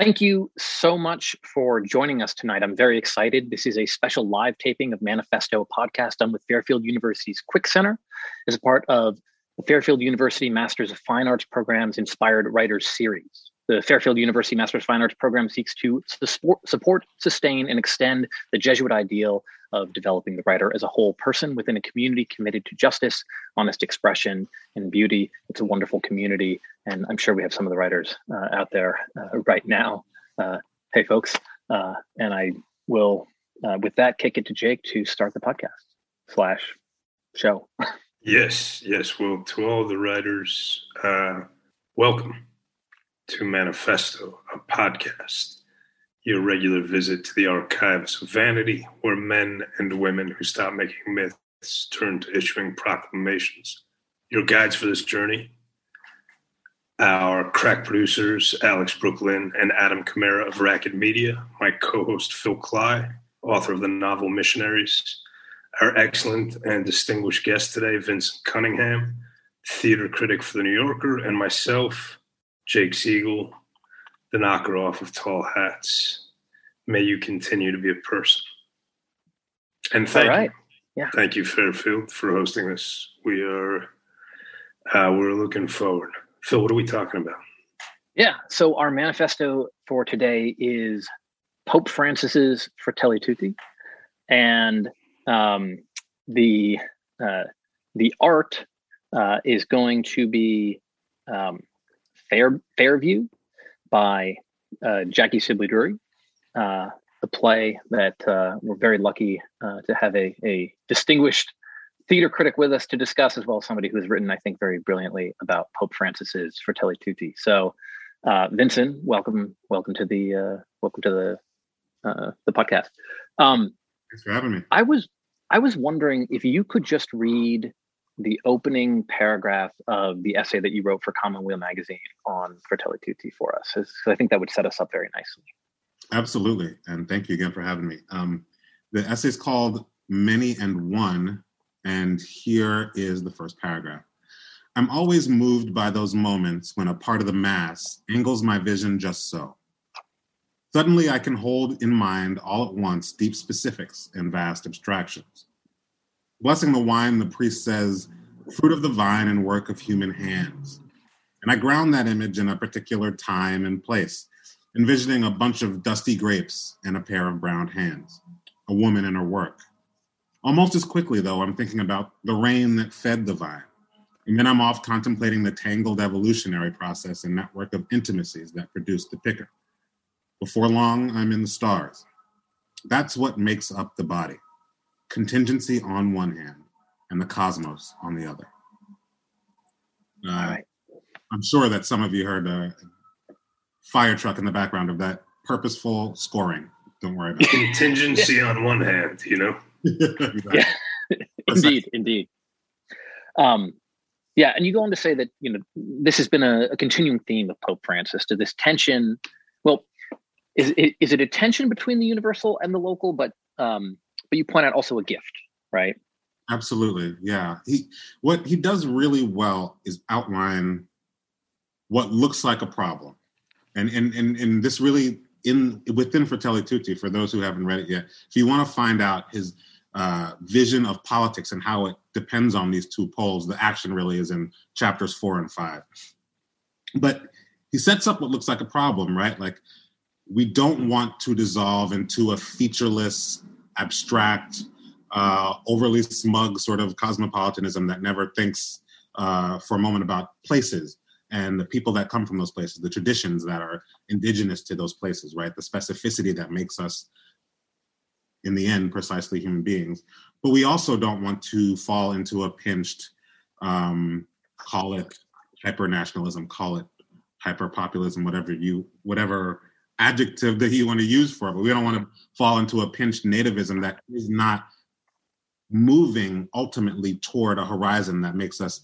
Thank you so much for joining us tonight. I'm very excited. This is a special live taping of Manifesto, a podcast done with Fairfield University's Quick Center as a part of the Fairfield University Masters of Fine Arts Program's Inspired Writers Series. The Fairfield University Masters of Fine Arts program seeks to support, sustain, and extend the Jesuit ideal of developing the writer as a whole person within a community committed to justice, honest expression, and beauty. It's a wonderful community, and I'm sure we have some of the writers uh, out there uh, right now. Uh, hey, folks, uh, and I will, uh, with that, kick it to Jake to start the podcast slash show. yes, yes. Well, to all the writers, uh, welcome to Manifesto, a podcast your regular visit to the archives of vanity, where men and women who stop making myths turn to issuing proclamations. Your guides for this journey, our crack producers, Alex Brooklyn and Adam Camara of Racket Media, my co host, Phil Klay, author of the novel Missionaries, our excellent and distinguished guest today, Vinson Cunningham, theater critic for The New Yorker, and myself, Jake Siegel, the knocker off of tall hats. May you continue to be a person. And thank right. you. Yeah. Thank you, Fairfield, for hosting this. We are uh, we're looking forward. Phil, what are we talking about? Yeah. So our manifesto for today is Pope Francis's Fratelli Tutti, and um, the uh, the art uh, is going to be um, Fair Fairview by uh, Jackie Sibblies Drury, uh, the play that uh, we're very lucky uh, to have a, a distinguished theater critic with us to discuss, as well as somebody who has written, I think, very brilliantly about Pope Francis's Fratelli Tutti. So, uh, Vinson, welcome, welcome to the uh, welcome to the the podcast. Um, Thanks for having me. I was I was wondering if you could just read the opening paragraph of the essay that you wrote for Commonweal magazine on Fratelli Tutti for us. So I think that would set us up very nicely. Absolutely. And thank you again for having me. Um, the essay is called Many and One, and here is the first paragraph. I'm always moved by those moments when a part of the mass angles my vision just so. Suddenly, I can hold in mind all at once deep specifics and vast abstractions. Blessing the wine, the priest says, fruit of the vine and work of human hands. And I ground that image in a particular time and place, envisioning a bunch of dusty grapes and a pair of brown hands, a woman and her work. Almost as quickly, though, I'm thinking about the rain that fed the vine. And then I'm off contemplating the tangled evolutionary process and network of intimacies that produced the picker. Before long, I'm in the stars. That's what makes up the body contingency on one hand and the cosmos on the other. Uh, right. I'm sure that some of you heard a fire truck in the background of that purposeful scoring. Don't worry about it. Contingency yeah. on one hand, you know? yeah. indeed, indeed. Um, yeah, and you go on to say that you know this has been a, a continuing theme of Pope Francis to this tension. Well, is is it a tension between the universal and the local? But um, but you point out also a gift, right? Absolutely. Yeah. He what he does really well is outline what looks like a problem. And and and, and this really in within Fratelli Tutti, for those who haven't read it yet, if you want to find out his uh, vision of politics and how it depends on these two poles, the action really is in chapters four and five. But he sets up what looks like a problem, right? Like we don't want to dissolve into a featureless abstract, uh, overly smug sort of cosmopolitanism that never thinks uh, for a moment about places and the people that come from those places, the traditions that are indigenous to those places, right? The specificity that makes us, in the end, precisely human beings. But we also don't want to fall into a pinched, um, call it hyper nationalism, call it hyper populism, whatever you, whatever adjective that you want to use for it, but we don't want to fall into a pinched nativism that is not moving ultimately toward a horizon that makes us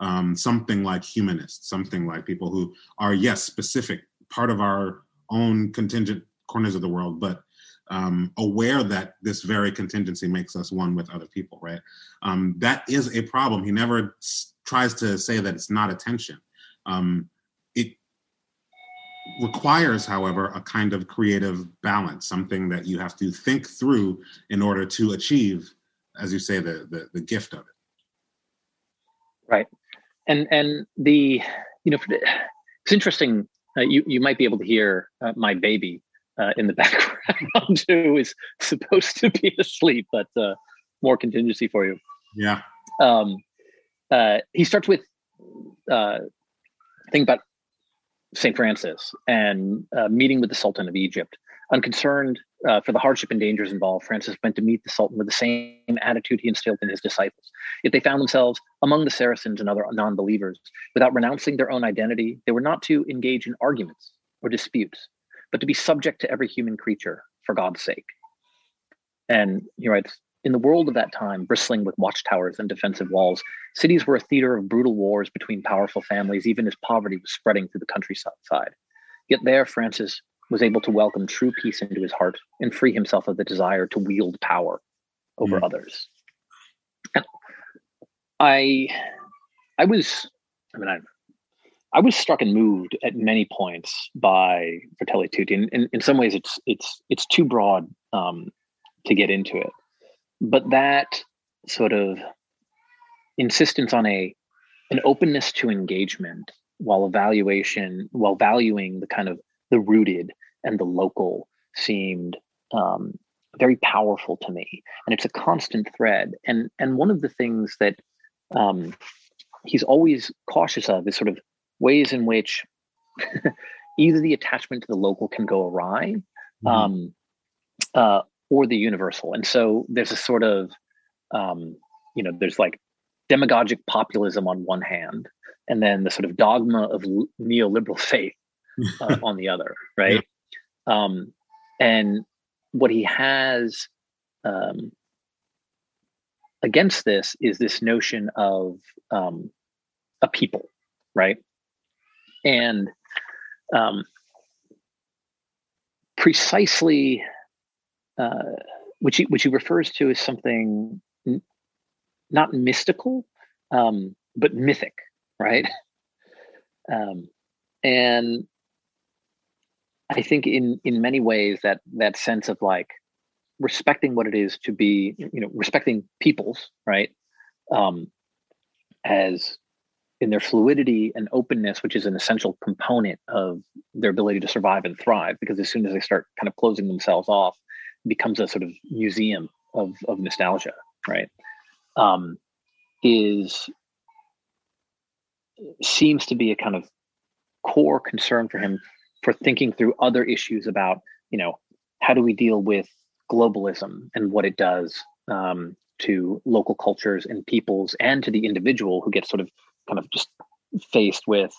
um, something like humanists, something like people who are, yes, specific, part of our own contingent corners of the world, but um, aware that this very contingency makes us one with other people, right? Um, that is a problem. He never s- tries to say that it's not a tension. Um, requires, however, a kind of creative balance, something that you have to think through in order to achieve, as you say, the the, the gift of it. Right, and and the you know it's interesting. Uh, you you might be able to hear uh, my baby uh, in the background who is supposed to be asleep, but uh, more contingency for you. Yeah. Um, uh, he starts with uh, think about Saint Francis and uh, meeting with the Sultan of Egypt. Unconcerned uh, for the hardship and dangers involved, Francis went to meet the Sultan with the same attitude he instilled in his disciples. If they found themselves among the Saracens and other non believers. Without renouncing their own identity, they were not to engage in arguments or disputes, but to be subject to every human creature for God's sake. And he writes, in the world of that time, bristling with watchtowers and defensive walls, cities were a theater of brutal wars between powerful families, even as poverty was spreading through the countryside. Yet there, Francis was able to welcome true peace into his heart and free himself of the desire to wield power over mm. others. And I, I was, I mean, I, I was struck and moved at many points by Fratelli Tutti. In, in, in some ways, it's it's it's too broad um, to get into it but that sort of insistence on a an openness to engagement while evaluation while valuing the kind of the rooted and the local seemed um, very powerful to me and it's a constant thread and and one of the things that um, he's always cautious of is sort of ways in which either the attachment to the local can go awry mm-hmm. um, uh, or the universal. And so there's a sort of, um, you know, there's like demagogic populism on one hand, and then the sort of dogma of neoliberal faith uh, on the other, right? Yeah. Um, and what he has um, against this is this notion of um, a people, right? And um, precisely uh, which he which he refers to as something n- not mystical, um, but mythic, right? Um, and I think in in many ways that that sense of like respecting what it is to be, you know, respecting peoples, right? Um, as in their fluidity and openness, which is an essential component of their ability to survive and thrive. Because as soon as they start kind of closing themselves off, becomes a sort of museum of of nostalgia, right? Um, is seems to be a kind of core concern for him for thinking through other issues about you know how do we deal with globalism and what it does um, to local cultures and peoples and to the individual who gets sort of kind of just faced with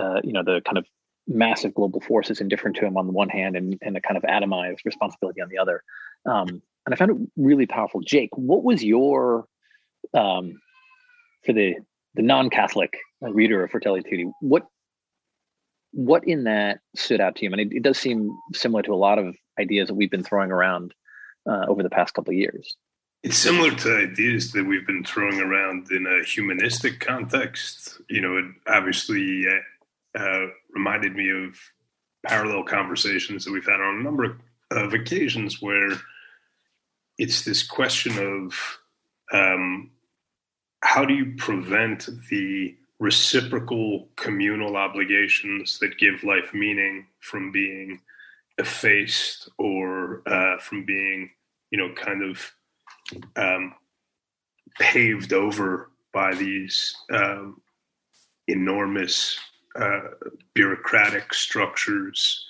uh, you know the kind of massive global forces indifferent to him on the one hand and, and a kind of atomized responsibility on the other. Um, and I found it really powerful. Jake, what was your, um, for the, the non-Catholic reader of Fratelli Tutti, what, what in that stood out to you? And it, it does seem similar to a lot of ideas that we've been throwing around uh, over the past couple of years. It's similar to ideas that we've been throwing around in a humanistic context. You know, it obviously uh, reminded me of parallel conversations that we've had on a number of occasions where it's this question of um, how do you prevent the reciprocal communal obligations that give life meaning from being effaced or uh, from being, you know, kind of um, paved over by these um, enormous uh, bureaucratic structures,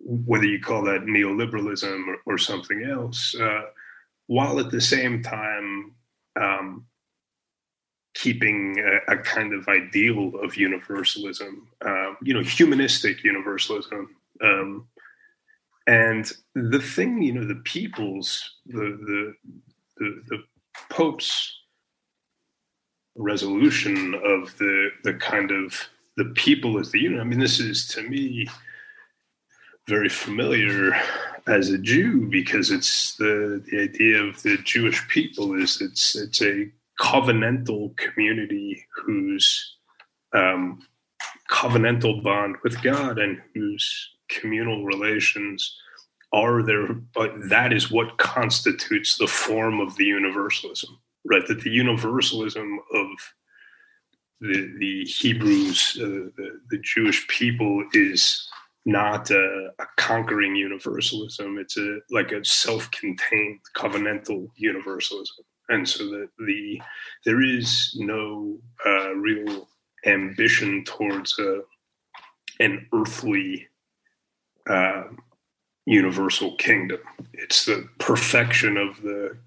whether you call that neoliberalism or, or something else, uh, while at the same time um, keeping a, a, kind of ideal of universalism, um, you know, humanistic universalism. Um, and the thing, you know, the people's, the, the, the, the Pope's resolution of the, the kind of the people as the unit. I mean, this is to me very familiar as a Jew because it's the the idea of the Jewish people is it's it's a covenantal community whose um, covenantal bond with God and whose communal relations are there. But that is what constitutes the form of the universalism, right? That the universalism of the, the Hebrews, uh, the, the Jewish people, is not a, a, conquering universalism. It's a like a self-contained covenantal universalism, and so that the there is no uh, real ambition towards a, an earthly uh, universal kingdom. It's the perfection of the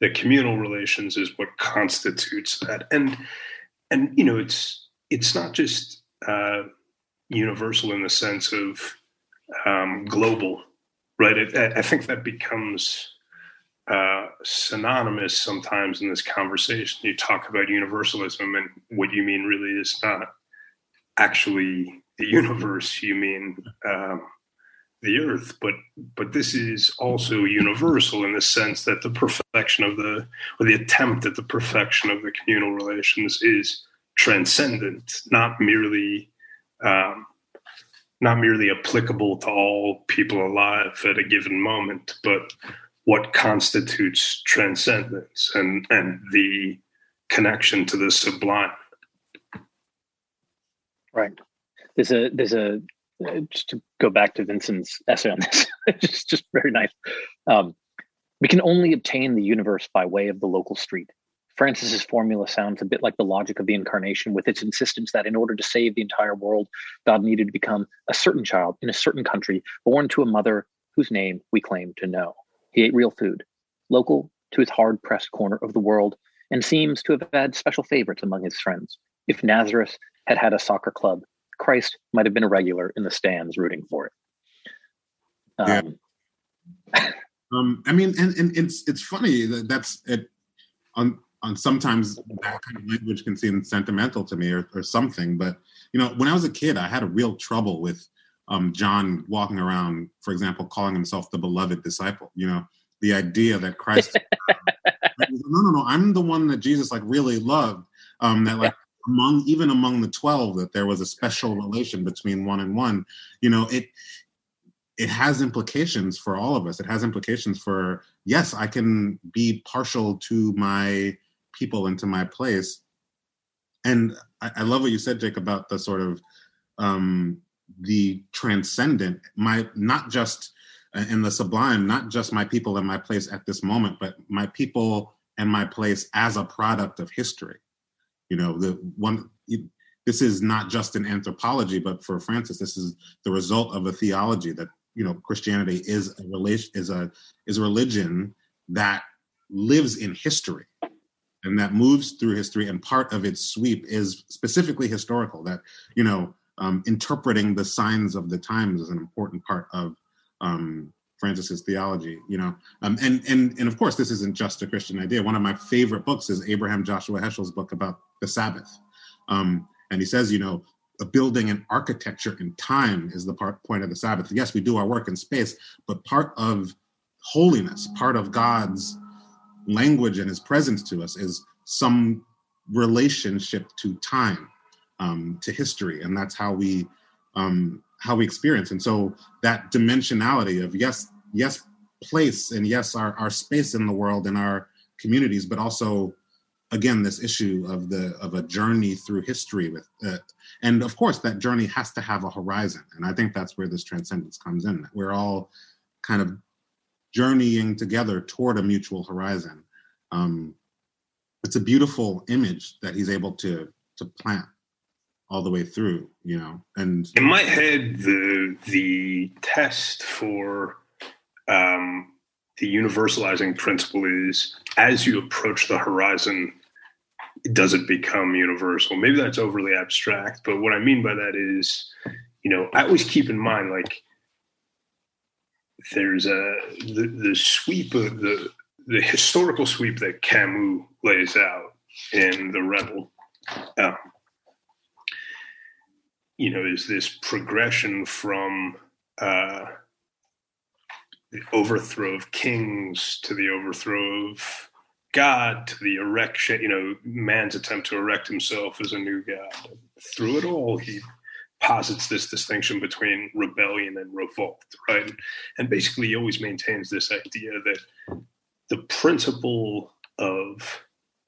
the communal relations is what constitutes that, and and you know it's it's not just uh, universal in the sense of um, global, right? It, I think that becomes uh, synonymous sometimes in this conversation. You talk about universalism, and what you mean really is not actually the universe. You mean um, the earth, but but this is also universal in the sense that the perfection of the or the attempt at the perfection of the communal relations is transcendent, not merely um, not merely applicable to all people alive at a given moment, but what constitutes transcendence and and the connection to the sublime. Right. There's a there's a just to go back to Vinson's essay on this, it's just very nice. Um, we can only obtain the universe by way of the local street. Francis's formula sounds a bit like the logic of the incarnation, with its insistence that in order to save the entire world, God needed to become a certain child in a certain country, born to a mother whose name we claim to know. He ate real food, local to his hard pressed corner of the world, and seems to have had special favorites among his friends. If Nazareth had had a soccer club, Christ might have been a regular in the stands rooting for it. Um, yeah. um, I mean, and, and it's it's funny that that's it. On on sometimes that kind of language can seem sentimental to me or, or something. But you know, when I was a kid, I had a real trouble with um, John walking around, for example, calling himself the beloved disciple. You know, the idea that Christ, no, no, no, I'm the one that Jesus like really loved. Um, that like among even among the twelve, that there was a special relation between one and one. You know, it it has implications for all of us. It has implications for yes, I can be partial to my people into my place. And I, I love what you said, Jake, about the sort of um, the transcendent, my not just uh, in the sublime, not just my people and my place at this moment, but my people and my place as a product of history. You know, the one this is not just an anthropology, but for Francis, this is the result of a theology that you know Christianity is a relation is a is a religion that lives in history and that moves through history and part of its sweep is specifically historical that you know um, interpreting the signs of the times is an important part of um, francis's theology you know? Um, and and and of course this isn't just a christian idea. One of my favorite books is abraham joshua heschel's book about the sabbath. Um, and he says you know a building and architecture in time is the part point of the sabbath. Yes we do our work in space but part of holiness part of god's language and his presence to us is some relationship to time, um, to history, and that's how we um, how we experience. And so that dimensionality of yes, yes, place and yes, our our space in the world and our communities, but also again this issue of the of a journey through history with uh, and of course that journey has to have a horizon and i think that's where this transcendence comes in we're all kind of journeying together toward a mutual horizon. Um, it's a beautiful image that he's able to to plant all the way through, you know. And in my head, the the test for um, the universalizing principle is as you approach the horizon, does it become universal? Maybe that's overly abstract, but what I mean by that is, you know, I always keep in mind like there's a the, the sweep of the the historical sweep that Camus lays out in The Rebel. Um, you know, is this progression from uh, the overthrow of kings to the overthrow of God to the erection, you know, man's attempt to erect himself as a new God. Through it all, he posits this distinction between rebellion and revolt, right? And basically, he always maintains this idea that the principle of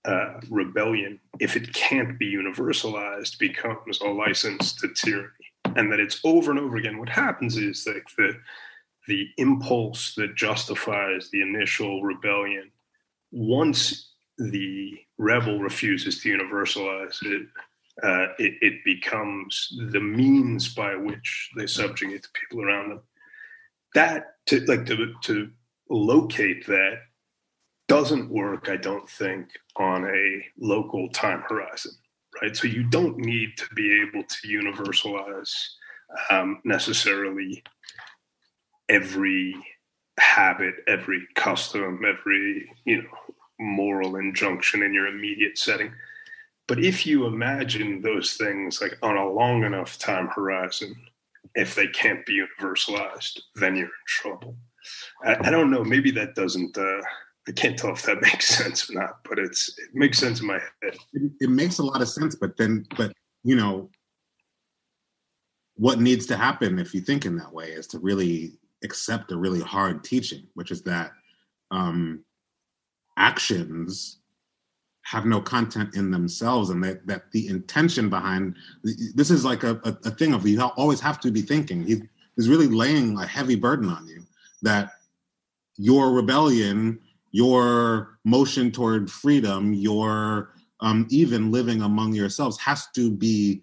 uh, rebellion, if it can't be universalized, becomes a license to tyranny. And that it's over and over again. What happens is like the the impulse that justifies the initial rebellion, once the rebel refuses to universalize it, uh, it, it, becomes the means by which they subjugate the people around them. That to like to to locate that doesn't work, I don't think, on a local time horizon, right? So you don't need to be able to universalize um, necessarily every habit, every custom, every you know moral injunction in your immediate setting. But if you imagine those things like on a long enough time horizon, if they can't be universalized, then you're in trouble. I, I don't know. Maybe that doesn't. Uh, I can't tell if that makes sense or not, but it's it makes sense in my head. It, it makes a lot of sense, but then, but you know, what needs to happen if you think in that way is to really accept a really hard teaching, which is that um, actions have no content in themselves and that, that the intention behind this is like a, a, a thing of you always have to be thinking he, he's really laying a heavy burden on you that your rebellion your motion toward freedom your um, even living among yourselves has to be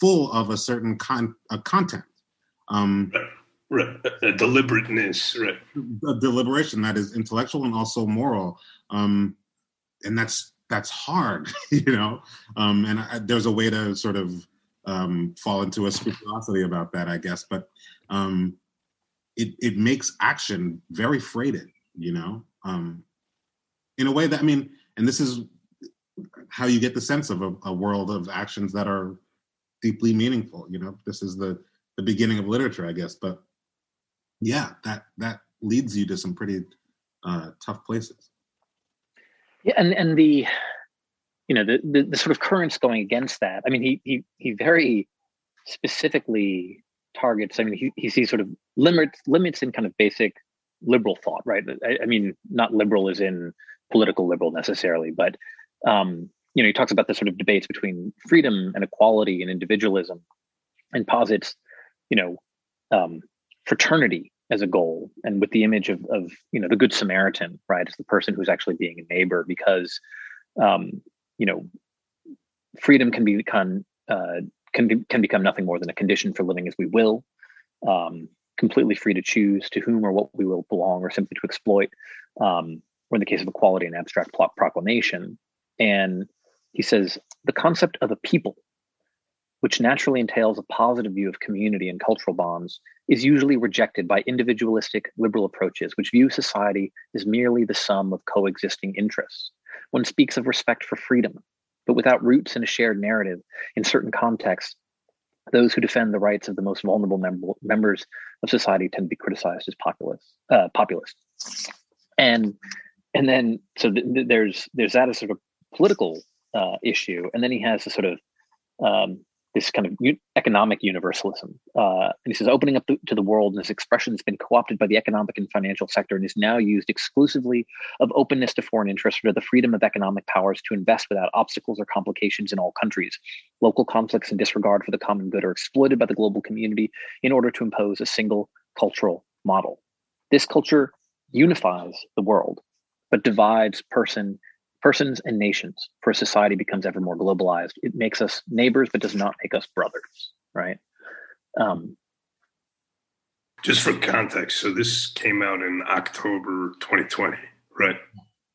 full of a certain con- a content um, right. a deliberateness right a deliberation that is intellectual and also moral um, and that's that's hard, you know. Um, and I, there's a way to sort of um, fall into a scrupulosity about that, I guess. But um, it it makes action very freighted, you know, um, in a way that I mean, and this is how you get the sense of a, a world of actions that are deeply meaningful. You know, this is the the beginning of literature, I guess. But yeah, that that leads you to some pretty uh, tough places. Yeah, and and the you know the, the, the sort of currents going against that. I mean, he he he very specifically targets. I mean, he he sees sort of limits limits in kind of basic liberal thought, right? I, I mean, not liberal as in political liberal necessarily, but um, you know, he talks about the sort of debates between freedom and equality and individualism, and posits, you know, um, fraternity as a goal and with the image of, of you know the good samaritan right as the person who's actually being a neighbor because um, you know freedom can become uh, can, can become nothing more than a condition for living as we will um, completely free to choose to whom or what we will belong or simply to exploit um, or in the case of equality an abstract proclamation and he says the concept of a people which naturally entails a positive view of community and cultural bonds, is usually rejected by individualistic liberal approaches, which view society as merely the sum of coexisting interests. One speaks of respect for freedom, but without roots in a shared narrative, in certain contexts, those who defend the rights of the most vulnerable mem- members of society tend to be criticized as populist. Uh, populist. And and then so th- th- there's there's that as sort of political uh, issue, and then he has a sort of um, this kind of economic universalism. Uh, and he says, opening up the, to the world, and this expression has been co-opted by the economic and financial sector and is now used exclusively of openness to foreign interests or the freedom of economic powers to invest without obstacles or complications in all countries. Local conflicts and disregard for the common good are exploited by the global community in order to impose a single cultural model. This culture unifies the world, but divides person persons and nations for society becomes ever more globalized. It makes us neighbors but does not make us brothers right? Um, just for context so this came out in october 2020 right?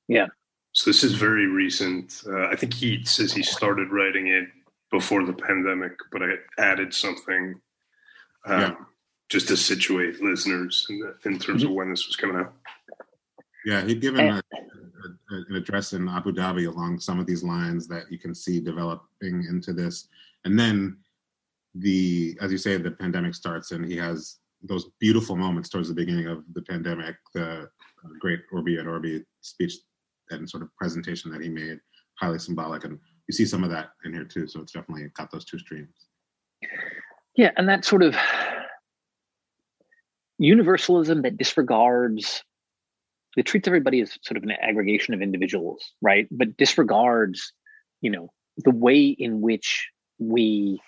Yeah. So this is very recent. Uh, i think he says he started writing it before the pandemic but i added something um, yeah. just to situate listeners in, the, in terms mm-hmm. of when this was coming out yeah he'd given eh. a, an address in Abu Dhabi along some of these lines that you can see developing into this. And then the, as you say, the pandemic starts and he has those beautiful moments towards the beginning of the pandemic, the uh, great Urbi et Orbi speech and sort of presentation that he made, highly symbolic. And you see some of that in here too. So it's definitely got those two streams. Yeah, and that sort of universalism that disregards it treats everybody as sort of an aggregation of individuals, right? But disregards, you know, the way in which we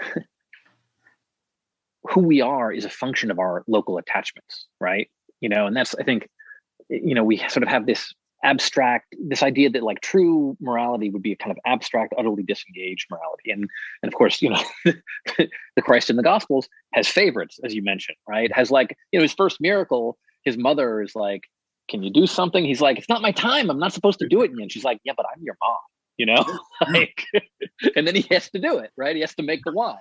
who we are is a function of our local attachments, right? You know, and that's I think, you know, we sort of have this abstract this idea that like true morality would be a kind of abstract utterly disengaged morality and and of course you know the christ in the gospels has favorites as you mentioned right has like you know his first miracle his mother is like can you do something he's like it's not my time i'm not supposed to do it and she's like yeah but i'm your mom you know like and then he has to do it right he has to make the wine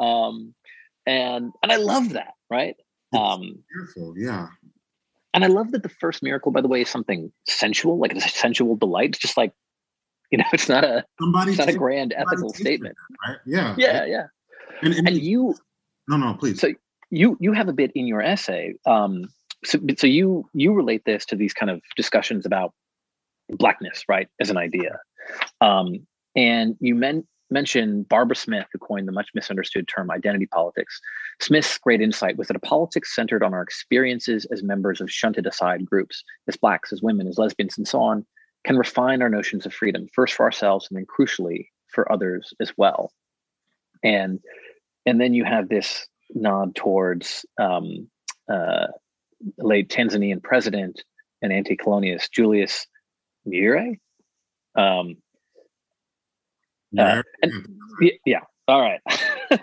um and and i love that right um beautiful yeah and I love that the first miracle, by the way, is something sensual, like it's a sensual delight. It's just like, you know, it's not a somebody it's not a grand ethical statement. It, right? Yeah. Yeah, yeah. And, and, and, you No, no, please. So you you have a bit in your essay. Um so, so you you relate this to these kind of discussions about blackness, right, as an idea. Um and you meant mention Barbara Smith, who coined the much misunderstood term identity politics. Smith's great insight was that a politics centered on our experiences as members of shunted aside groups, as blacks, as women, as lesbians, and so on, can refine our notions of freedom, first for ourselves and then crucially for others as well. And and then you have this nod towards um, uh, late Tanzanian president and anti-colonialist Julius Nyerere. Um, uh, and, yeah. All right.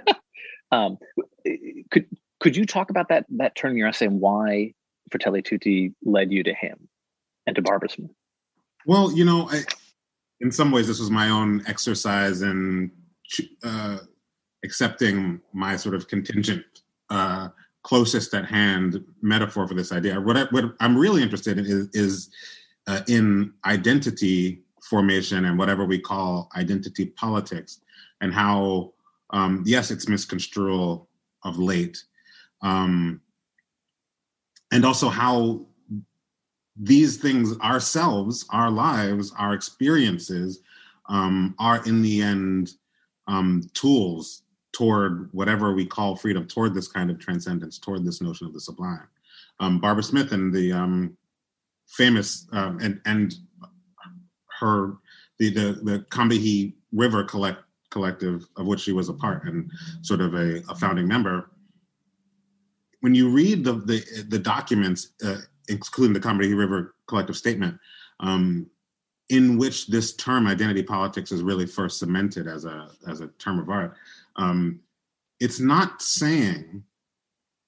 um, could could you talk about that that turn in your essay and why Fratelli Tutti led you to him and to Barbara Smith? Well, you know, I, in some ways, this was my own exercise in uh, accepting my sort of contingent, uh, closest at hand metaphor for this idea. What, I, what I'm really interested in is, is uh, in identity formation and whatever we call identity politics, and how, um, yes, it's misconstrued of late, um, and also how these things ourselves, our lives, our experiences, um, are in the end um, tools toward whatever we call freedom, toward this kind of transcendence, toward this notion of the sublime. Um, Barbara Smith and the um, famous um, and and her the the the Combahee River collect collective of which she was a part and sort of a, a founding member. When you read the the, the documents, uh, including the Combahee River collective statement, um, in which this term identity politics is really first cemented as a as a term of art, um, it's not saying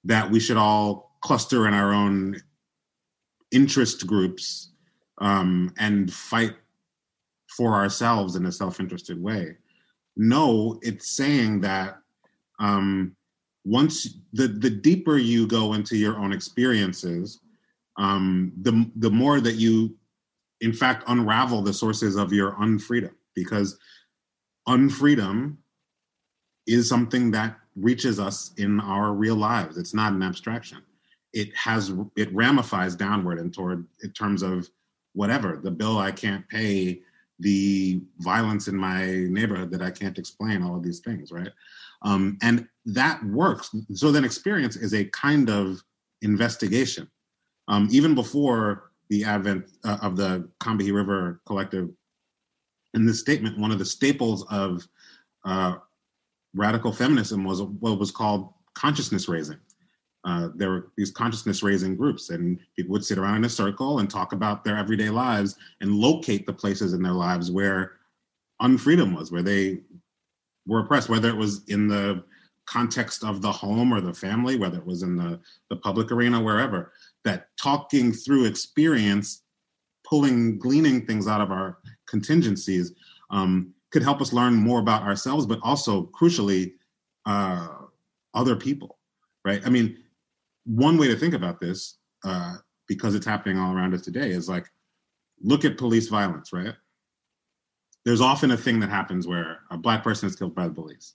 that we should all cluster in our own interest groups um, and fight for ourselves in a self-interested way. No, it's saying that um, once the the deeper you go into your own experiences, um, the the more that you, in fact, unravel the sources of your unfreedom because unfreedom is something that reaches us in our real lives. It's not an abstraction. It has it ramifies downward and toward in terms of whatever the bill I can't pay the violence in my neighborhood that I can't explain, all of these things, right? Um, and that works. So then experience is a kind of investigation. Um, even before the advent uh, of the Combahee River Collective, in this statement, one of the staples of uh, radical feminism was what was called consciousness raising. Uh, there were these consciousness raising groups and people would sit around in a circle and talk about their everyday lives and locate the places in their lives where unfreedom was where they were oppressed whether it was in the context of the home or the family whether it was in the, the public arena wherever that talking through experience pulling gleaning things out of our contingencies um, could help us learn more about ourselves but also crucially uh, other people right i mean one way to think about this, uh, because it's happening all around us today, is like look at police violence, right? There's often a thing that happens where a black person is killed by the police.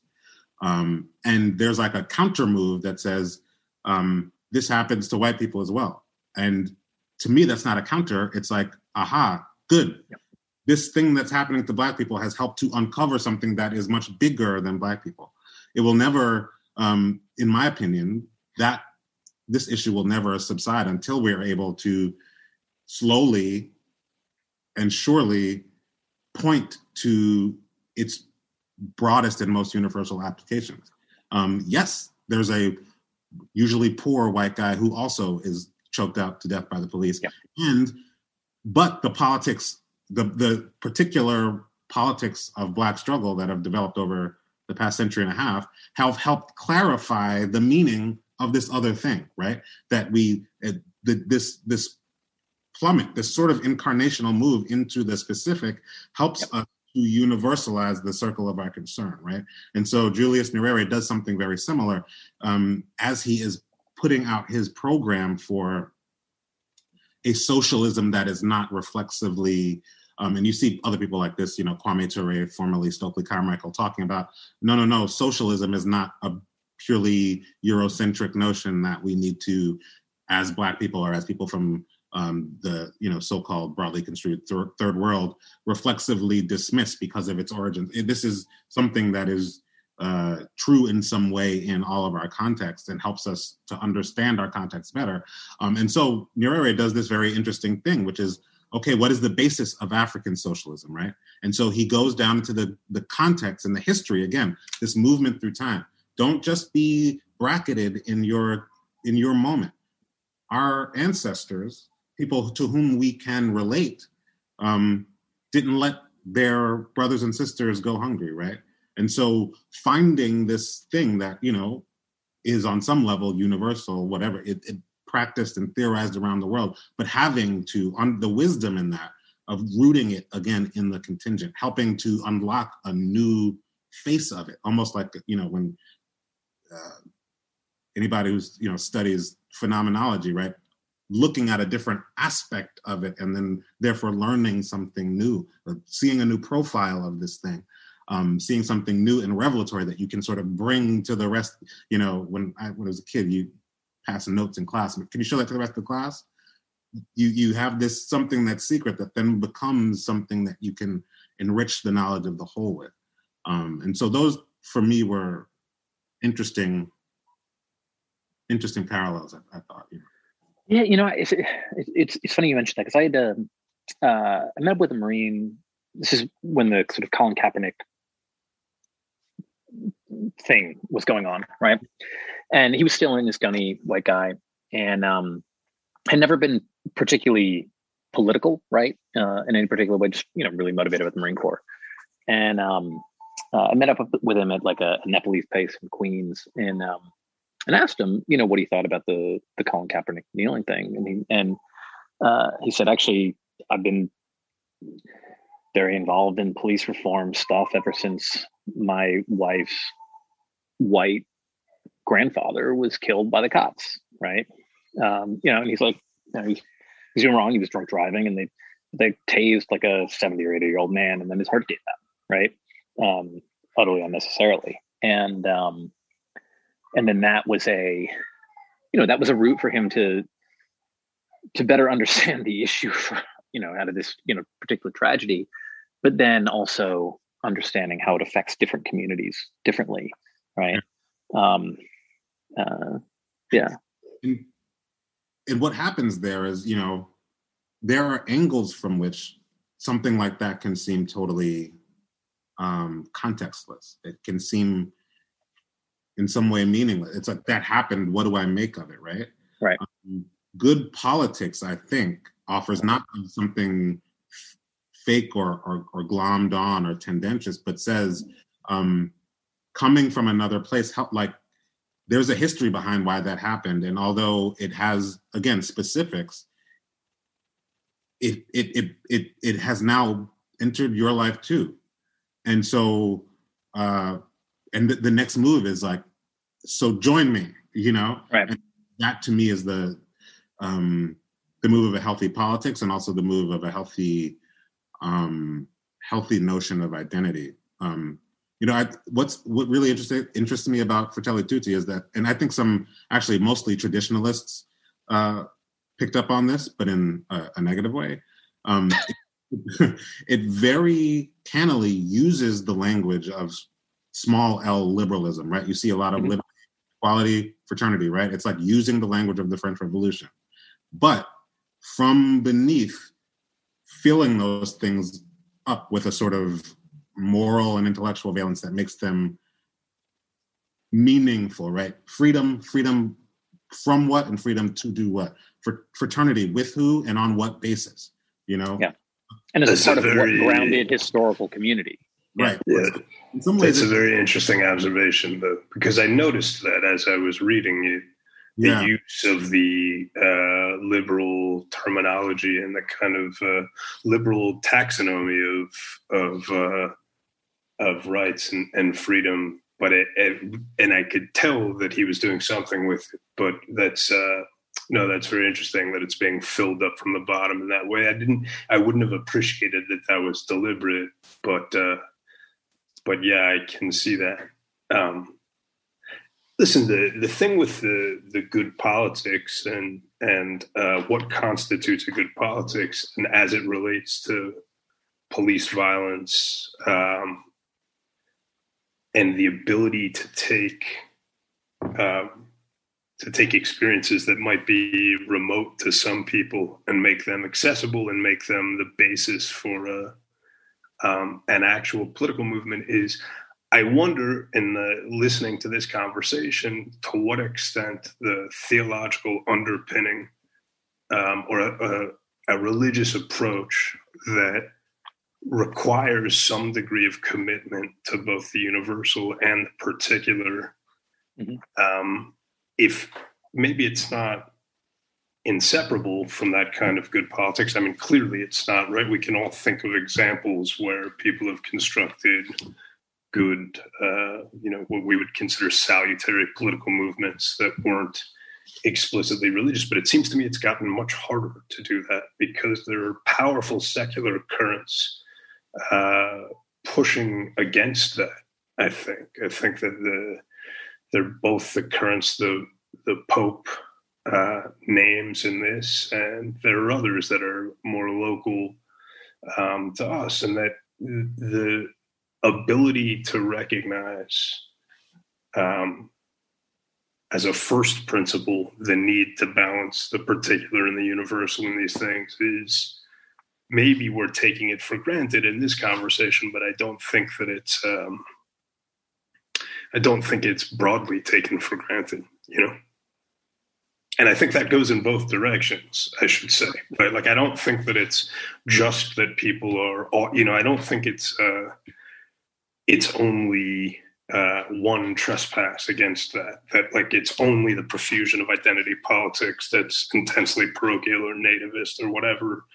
Um, and there's like a counter move that says um, this happens to white people as well. And to me, that's not a counter. It's like, aha, good. Yep. This thing that's happening to black people has helped to uncover something that is much bigger than black people. It will never um, in my opinion, that this issue will never subside until we're able to slowly and surely point to its broadest and most universal applications. Um, yes, there's a usually poor white guy who also is choked out to death by the police, yeah. and but the politics, the the particular politics of black struggle that have developed over the past century and a half have helped clarify the meaning of this other thing, right? That we uh, the, this this plummet, this sort of incarnational move into the specific helps yep. us to universalize the circle of our concern, right? And so Julius Nyerere does something very similar um, as he is putting out his program for a socialism that is not reflexively um, and you see other people like this, you know, Kwame Ture, formerly Stokely Carmichael, talking about no, no, no, socialism is not a purely Eurocentric notion that we need to, as Black people or as people from um, the you know so-called broadly construed thir- third world reflexively dismissed because of its origins. This is something that is uh, true in some way in all of our contexts and helps us to understand our context better. Um, and so Nyerere does this very interesting thing, which is okay, what is the basis of African socialism, right? And so he goes down into the the context and the history again, this movement through time. Don't just be bracketed in your in your moment. Our ancestors people to whom we can relate um, didn't let their brothers and sisters go hungry, right? And so finding this thing that, you know, is on some level universal, whatever, it, it practiced and theorized around the world, but having to, on the wisdom in that, of rooting it again in the contingent, helping to unlock a new face of it, almost like, you know, when uh, anybody who's, you know, studies phenomenology, right? looking at a different aspect of it and then therefore learning something new or seeing a new profile of this thing um, seeing something new and revelatory that you can sort of bring to the rest you know when i, when I was a kid you passing notes in class. Can you show that to the rest of the class? You you have this something that's secret that then becomes something that you can enrich the knowledge of the whole with. Um, and so those for me were interesting interesting parallels i, I thought you know. Yeah, you know, it's it's it's funny you mentioned that because I had um, uh, I met up with a Marine. This is when the sort of Colin Kaepernick thing was going on, right? And he was still in this gunny white guy, and um, had never been particularly political, right? Uh, in any particular way, just you know, really motivated with the Marine Corps. And um, uh, I met up with him at like a, a Nepalese place in Queens, and um, and asked him, you know, what he thought about the the Colin Kaepernick kneeling thing, and he and uh, he said, actually, I've been very involved in police reform stuff ever since my wife's white grandfather was killed by the cops, right? Um, you know, and he's like, you know, he's, he's doing wrong. He was drunk driving, and they they tased like a seventy or eighty year old man, and then his heart gave out, right? Um, utterly unnecessarily, and um, and then that was a you know that was a route for him to to better understand the issue for you know out of this you know particular tragedy but then also understanding how it affects different communities differently right yeah. um uh yeah and, and what happens there is you know there are angles from which something like that can seem totally um contextless it can seem in some way meaningless. It's like that happened. What do I make of it? Right. Right. Um, good politics, I think, offers not something fake or, or, or glommed on or tendentious, but says um, coming from another place, help like there's a history behind why that happened, and although it has again specifics, it it it it, it has now entered your life too, and so. Uh, and the, the next move is like so join me you know? Right. And that to me is the um the move of a healthy politics and also the move of a healthy um healthy notion of identity um you know I, what's what really interested interests me about fratelli tutti is that and i think some actually mostly traditionalists uh picked up on this but in a, a negative way um it, it very cannily uses the language of small L liberalism, right? You see a lot of mm-hmm. equality, fraternity, right? It's like using the language of the French Revolution. But from beneath, filling those things up with a sort of moral and intellectual valence that makes them meaningful, right? Freedom, freedom from what and freedom to do what? For fraternity with who and on what basis, you know? Yeah. And as a part of what grounded historical community. Right. Yeah. In some ways, it's a very interesting observation, though, because I noticed that as I was reading it, the yeah. use of the uh, liberal terminology and the kind of uh, liberal taxonomy of of uh, of rights and, and freedom. But it, it, and I could tell that he was doing something with it. But that's uh, no, that's very interesting that it's being filled up from the bottom in that way. I didn't, I wouldn't have appreciated that that was deliberate, but uh, but yeah, I can see that. Um, listen, the the thing with the the good politics and and uh, what constitutes a good politics, and as it relates to police violence um, and the ability to take um, to take experiences that might be remote to some people and make them accessible and make them the basis for a um, an actual political movement is I wonder in the, listening to this conversation to what extent the theological underpinning um, or a, a, a, religious approach that requires some degree of commitment to both the universal and the particular. Mm-hmm. Um, if maybe it's not inseparable from that kind of good politics. I mean, clearly it's not, right? We can all think of examples where people have constructed good, uh, you know, what we would consider salutary political movements that weren't explicitly religious. But it seems to me it's gotten much harder to do that because there are powerful secular currents uh, pushing against that. I think. I think that the they're both the currents the the Pope uh, names in this, and there are others that are more local um, to us, and that the ability to recognize um, as a first principle the need to balance the particular and the universal in these things is maybe we're taking it for granted in this conversation, but I don't think that it's um, I don't think it's broadly taken for granted, you know and I think that goes in both directions, I should say. Right? Like, I don't think that it's just that people are, you know, I don't think it's uh, it's only uh, one trespass against that. That like it's only the profusion of identity politics that's intensely parochial or nativist or whatever.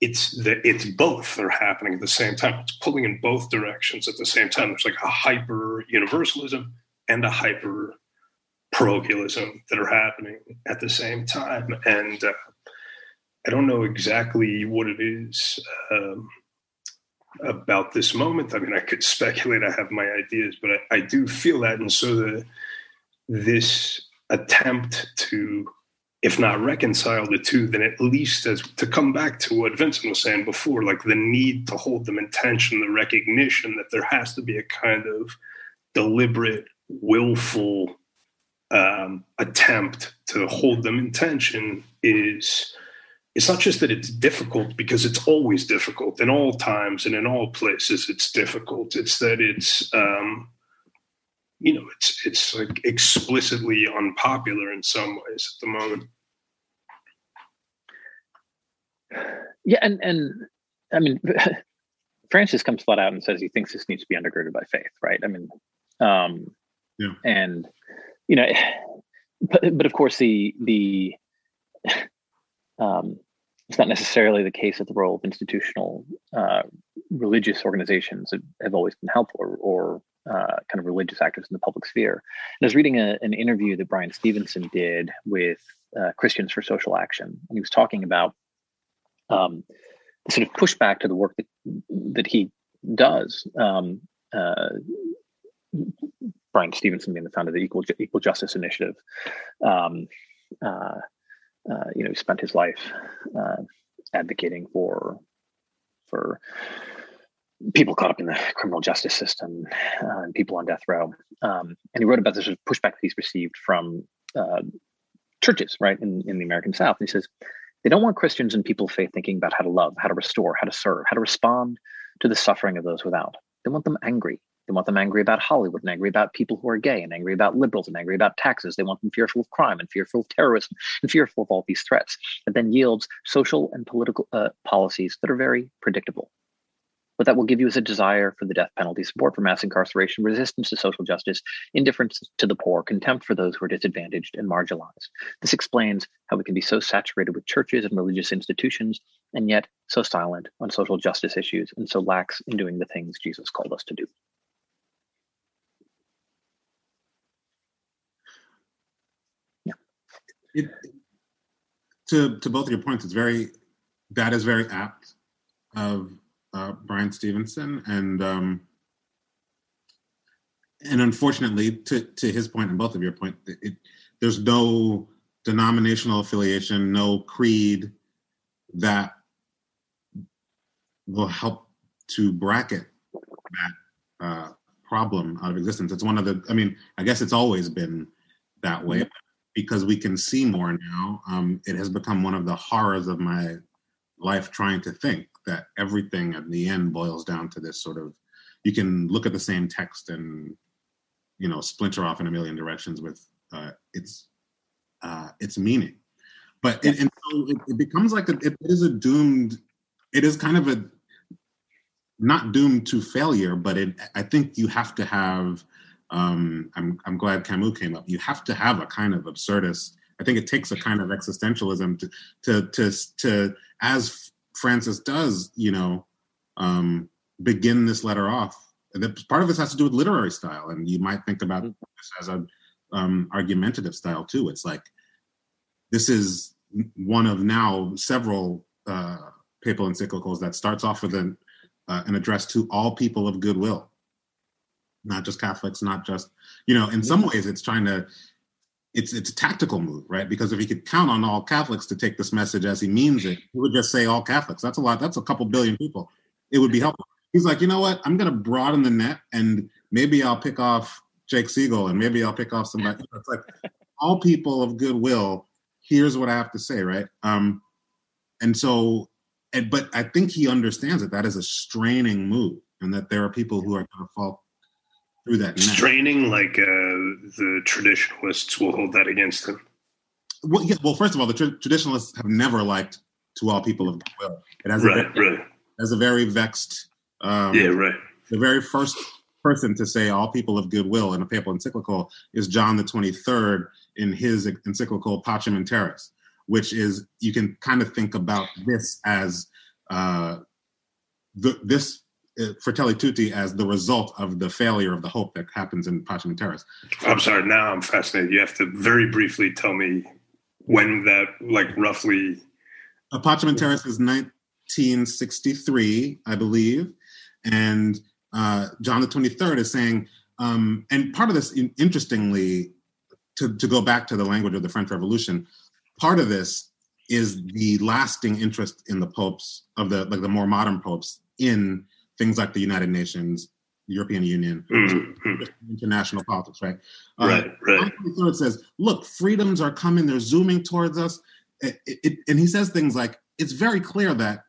It's that it's both are happening at the same time. It's pulling in both directions at the same time. There's like a hyper universalism and a hyper parochialism that are happening at the same time. And uh, I don't know exactly what it is um, about this moment. I mean, I could speculate, I have my ideas, but I, I do feel that. And so the, this attempt to, if not reconcile the two, then at least as to come back to what Vinson was saying before, like the need to hold them in tension, the recognition that there has to be a kind of deliberate, willful um, attempt to hold them in tension is it's not just that it's difficult because it's always difficult. In all times and in all places it's difficult. It's that it's um, you know it's it's like explicitly unpopular in some ways at the moment. Yeah and and i mean francis comes flat out and says he thinks this needs to be undergirded by faith right? I mean um yeah. and you know, but, but of course the the um, it's not necessarily the case that the role of institutional uh, religious organizations have, always been helpful or, or uh, kind of religious actors in the public sphere. And I was reading a, an interview that Bryan Stevenson did with uh, Christians for Social Action, and he was talking about um, the sort of pushback to the work that that he does. Um, uh, Bryan Stevenson being the founder of the Equal Equal Justice Initiative, um, uh, you know, he spent his life uh, advocating for for people caught up in the criminal justice system uh, and people on death row. Um, and he wrote about this pushback that he's received from uh, churches, right, in, in the American South. And he says they don't want Christians and people of faith thinking about how to love, how to restore, how to serve, how to respond to the suffering of those without. They want them angry. They want them angry about Hollywood and angry about people who are gay and angry about liberals and angry about taxes. They want them fearful of crime and fearful of terrorism and fearful of all these threats. That then yields social and political uh, policies that are very predictable. What that will give you is a desire for the death penalty, support for mass incarceration, resistance to social justice, indifference to the poor, contempt for those who are disadvantaged and marginalized. This explains how we can be so saturated with churches and religious institutions and yet so silent on social justice issues and so lax in doing the things Jesus called us to do. It, to to both of your points, it's very that is very apt of uh, Bryan Stevenson, and um, and unfortunately, to to his point and both of your point, it, there's no denominational affiliation, no creed that will help to bracket that uh, problem out of existence. It's one of the. I mean, I guess it's always been that way. Because we can see more now. Um, it has become one of the horrors of my life trying to think that everything at the end boils down to this sort of you can look at the same text and you know splinter off in a million directions with uh, its uh, its meaning but it, and so it, it becomes like a, it is a doomed it is kind of a not doomed to failure but it i think you have to have um i'm i'm glad camus came up you have to have a kind of absurdist i think it takes a kind of existentialism to to to to as Francis does, you know, um, begin this letter off. part of this has to do with literary style, and you might think about mm-hmm. this as an um, argumentative style too. It's like this is one of now several uh, papal encyclicals that starts off with an, uh, an address to all people of goodwill, not just Catholics, not just you know. In some ways, it's trying to it's it's a tactical move, right? Because if he could count on all Catholics to take this message as he means it, he would just say all Catholics. That's a lot. That's a couple billion people. It would be helpful. He's like, you know what? I'm going to broaden the net, and maybe I'll pick off Jake Siegel, and maybe I'll pick off somebody. It's like all people of goodwill. Here's what I have to say, right? Um, and so, and, but I think he understands that that is a straining move, and that there are people who are going to fall through that. Straining, like uh, the traditionalists will hold that against him. Well, yeah, well, first of all, the tra- traditionalists have never liked "To All People of Goodwill." It has right, a very, right. Has a very vexed. Um, yeah, right. The very first person to say "all people of goodwill" in a papal encyclical is John the Twenty Third in his encyclical Pacem in Terris, which is you can kind of think about this as uh, the, this Fratelli Tutti as the result of the failure of the hope that happens in Pacem in Terris. I'm sorry. Now I'm fascinated. You have to very briefly tell me when that, like, roughly. Uh, in Terris is 1963, I believe, and uh, John the 23rd is saying, um, and part of this, interestingly, to, to go back to the language of the French Revolution, part of this is the lasting interest in the popes of the like the more modern popes in things like the United Nations, the European Union, mm-hmm. international politics, right? Uh, right, right. It says, look, freedoms are coming, they're zooming towards us. It, it, and he says things like, it's very clear that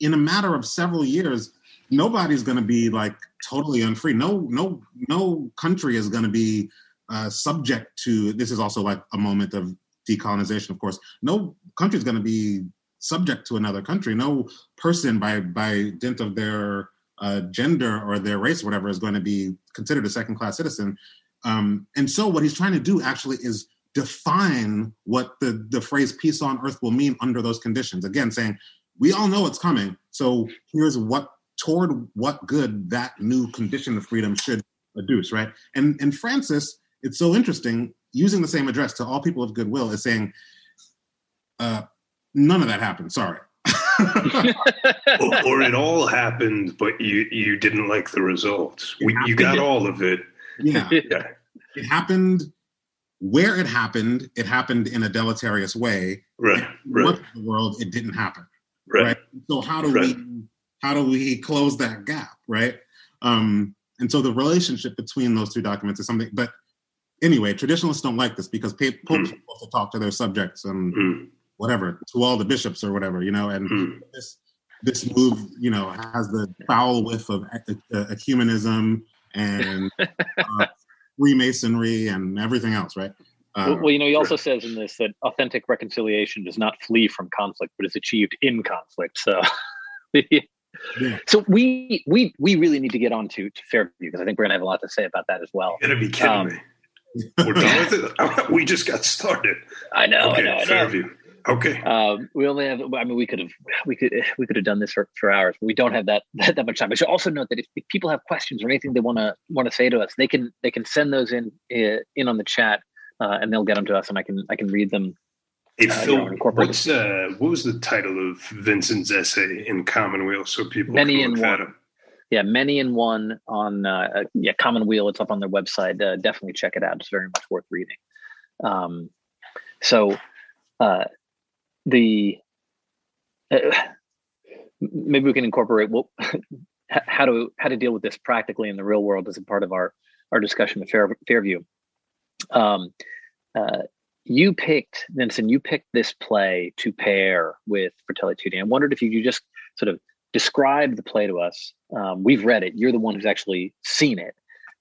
in a matter of several years, nobody's going to be like totally unfree. No, no, no country is going to be uh, subject to. This is also like a moment of decolonization, of course. No country is going to be subject to another country. No person, by by dint of their uh, gender or their race or whatever is going to be considered a second class citizen. Um, and so what he's trying to do actually is define what the, the phrase peace on earth will mean under those conditions. Again, saying, we all know it's coming. So here's what toward what good that new condition of freedom should adduce, right? And and Francis, it's so interesting, using the same address to all people of goodwill is saying, uh, none of that happened. Sorry or, or, it all happened, but you you didn't like the results. We, you got all of it. Yeah. yeah. It happened where it happened. It happened in a deleterious way. Right. right. the world, it didn't happen. Right. right? So how do right. we how do we close that gap? right? Um, and so the relationship between those two documents is something. But anyway, traditionalists don't like this because popes mm. are supposed to talk to their subjects and mm. Whatever to all the bishops or whatever, you know. And mm. this this move, you know, has the foul whiff of ecumenism and uh, Freemasonry and everything else, right? Uh, well, you know, he also says in this that authentic reconciliation does not flee from conflict, but is achieved in conflict. So, yeah. so we we we really need to get on to, to Fairview because I think we're gonna have a lot to say about that as well. You're gonna be kidding um, me. We're done with it. We just got started. I know. Okay, I know. I know. Fairview. Okay. Um, we only have. I mean, we could have. We could. We could have done this for, for hours. we don't have that, that, that much time. I should also note that if, if people have questions or anything they want to want to say to us, they can they can send those in in on the chat uh, and they'll get them to us, and I can I can read them. Hey, uh, Phil, you know, what's uh, what was the title of Vinson's essay in Commonweal? So people many in one. Yeah, many in one on uh, uh, yeah Commonweal. It's up on their website. Uh, definitely check it out. It's very much worth reading. Um, so uh, the uh, maybe we can incorporate well, how to how to deal with this practically in the real world as a part of our our discussion at Fair, Fairview. Um, uh, you picked Vinson. You picked this play to pair with Fratelli Tutti. I wondered if you could just sort of describe the play to us. Um, we've read it. You're the one who's actually seen it,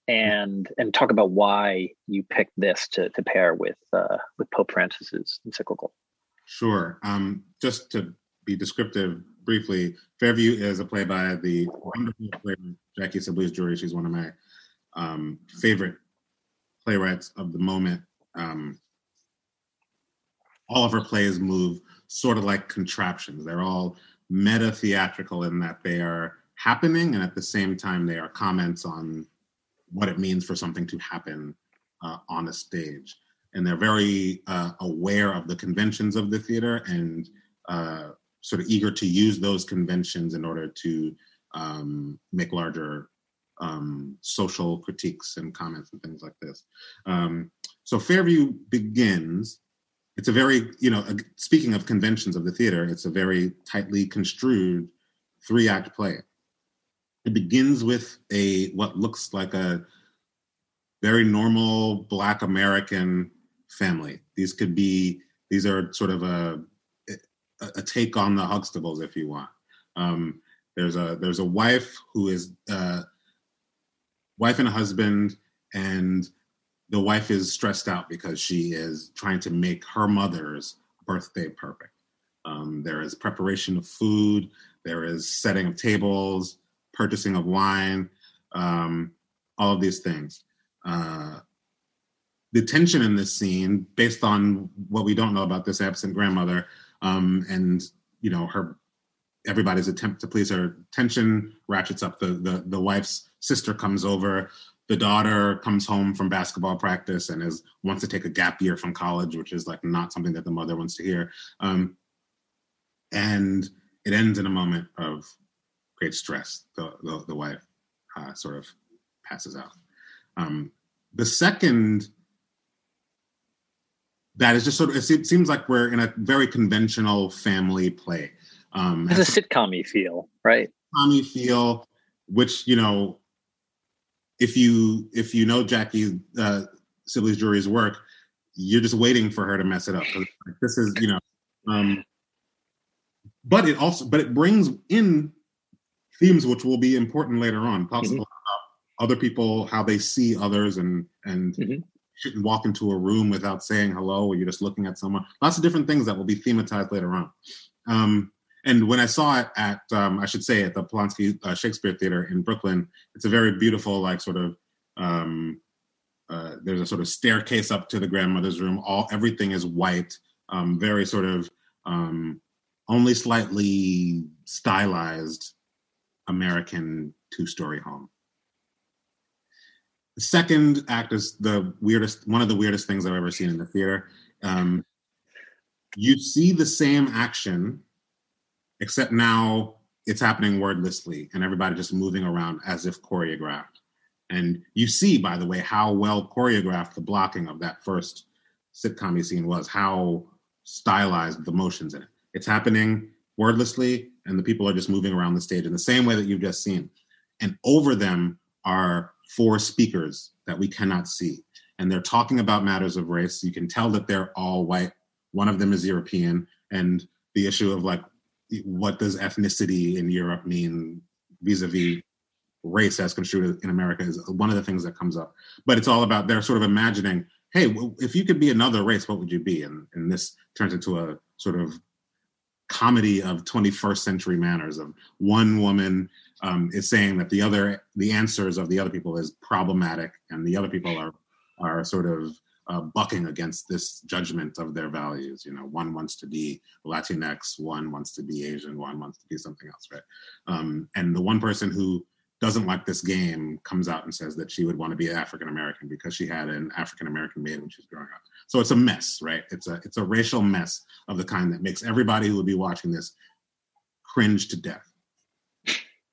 and and talk about why you picked this to to pair with uh, with Pope Francis's encyclical. Sure. Um, just to be descriptive briefly, Fairview is a play by the wonderful player Jackie Sibblies Drury. She's one of my um, favorite playwrights of the moment. Um, all of her plays move sort of like contraptions. They're all meta theatrical in that they are happening and at the same time they are comments on what it means for something to happen uh, on a stage. And they're very uh, aware of the conventions of the theater and uh, sort of eager to use those conventions in order to um, make larger um, social critiques and comments and things like this. Um, so Fairview begins. It's a very, you know, speaking of conventions of the theater, it's a very tightly construed three act play. It begins with a what looks like a very normal Black American family. These could be these are sort of a a take on the Huxtables, if you want. Um, there's a there's a wife who is uh, wife and husband, and the wife is stressed out because she is trying to make her mother's birthday perfect. Um, there is preparation of food, there is setting of tables, purchasing of wine, um, all of these things. Uh, the tension in this scene, based on what we don't know about this absent grandmother, um, and you know her everybody's attempt to please her tension ratchets up. The the the wife's sister comes over. The daughter comes home from basketball practice and is wants to take a gap year from college, which is like not something that the mother wants to hear. Um, and it ends in a moment of great stress. The the, the wife uh, sort of passes out. Um, the second that is just sort of it seems like we're in a very conventional family play um has a sitcom feel right sitcom feel which you know if you if you know Jackie uh, Sibblies Drury's work, you're just waiting for her to mess it up. This is you know, um, but it also but it brings in themes which will be important later on. possible mm-hmm. other people, how they see others, and and mm-hmm. Shouldn't walk into a room without saying hello, or you're just looking at someone. Lots of different things that will be thematized later on. Um, and when I saw it at, um, I should say, at the Polonsky uh, Shakespeare Theater in Brooklyn, it's a very beautiful, like sort of. Um, uh, there's a sort of staircase up to the grandmother's room. All everything is white, um, very sort of um, only slightly stylized American two-story home. The second act is the weirdest, one of the weirdest things I've ever seen in the theater. Um, you see the same action except now it's happening wordlessly and everybody just moving around as if choreographed. And you see, by the way, how well choreographed the blocking of that first sitcom scene was, how stylized the motions in it. It's happening wordlessly, and the people are just moving around the stage in the same way that you've just seen. and over them are four speakers that we cannot see. And they're talking about matters of race. You can tell that they're all white. One of them is European. And the issue of like, what does ethnicity in Europe mean vis a vis race as construed in America is one of the things that comes up. But it's all about they're sort of imagining, hey, if you could be another race, what would you be? And, and this turns into a sort of comedy of 21st century manners of one woman um, is saying that the other the answers of the other people is problematic and the other people are are sort of uh, bucking against this judgment of their values you know one wants to be latinx one wants to be asian one wants to be something else right um, and the one person who doesn't like this game comes out and says that she would want to be African American because she had an African American maid when she was growing up. So it's a mess, right? It's a it's a racial mess of the kind that makes everybody who would be watching this cringe to death.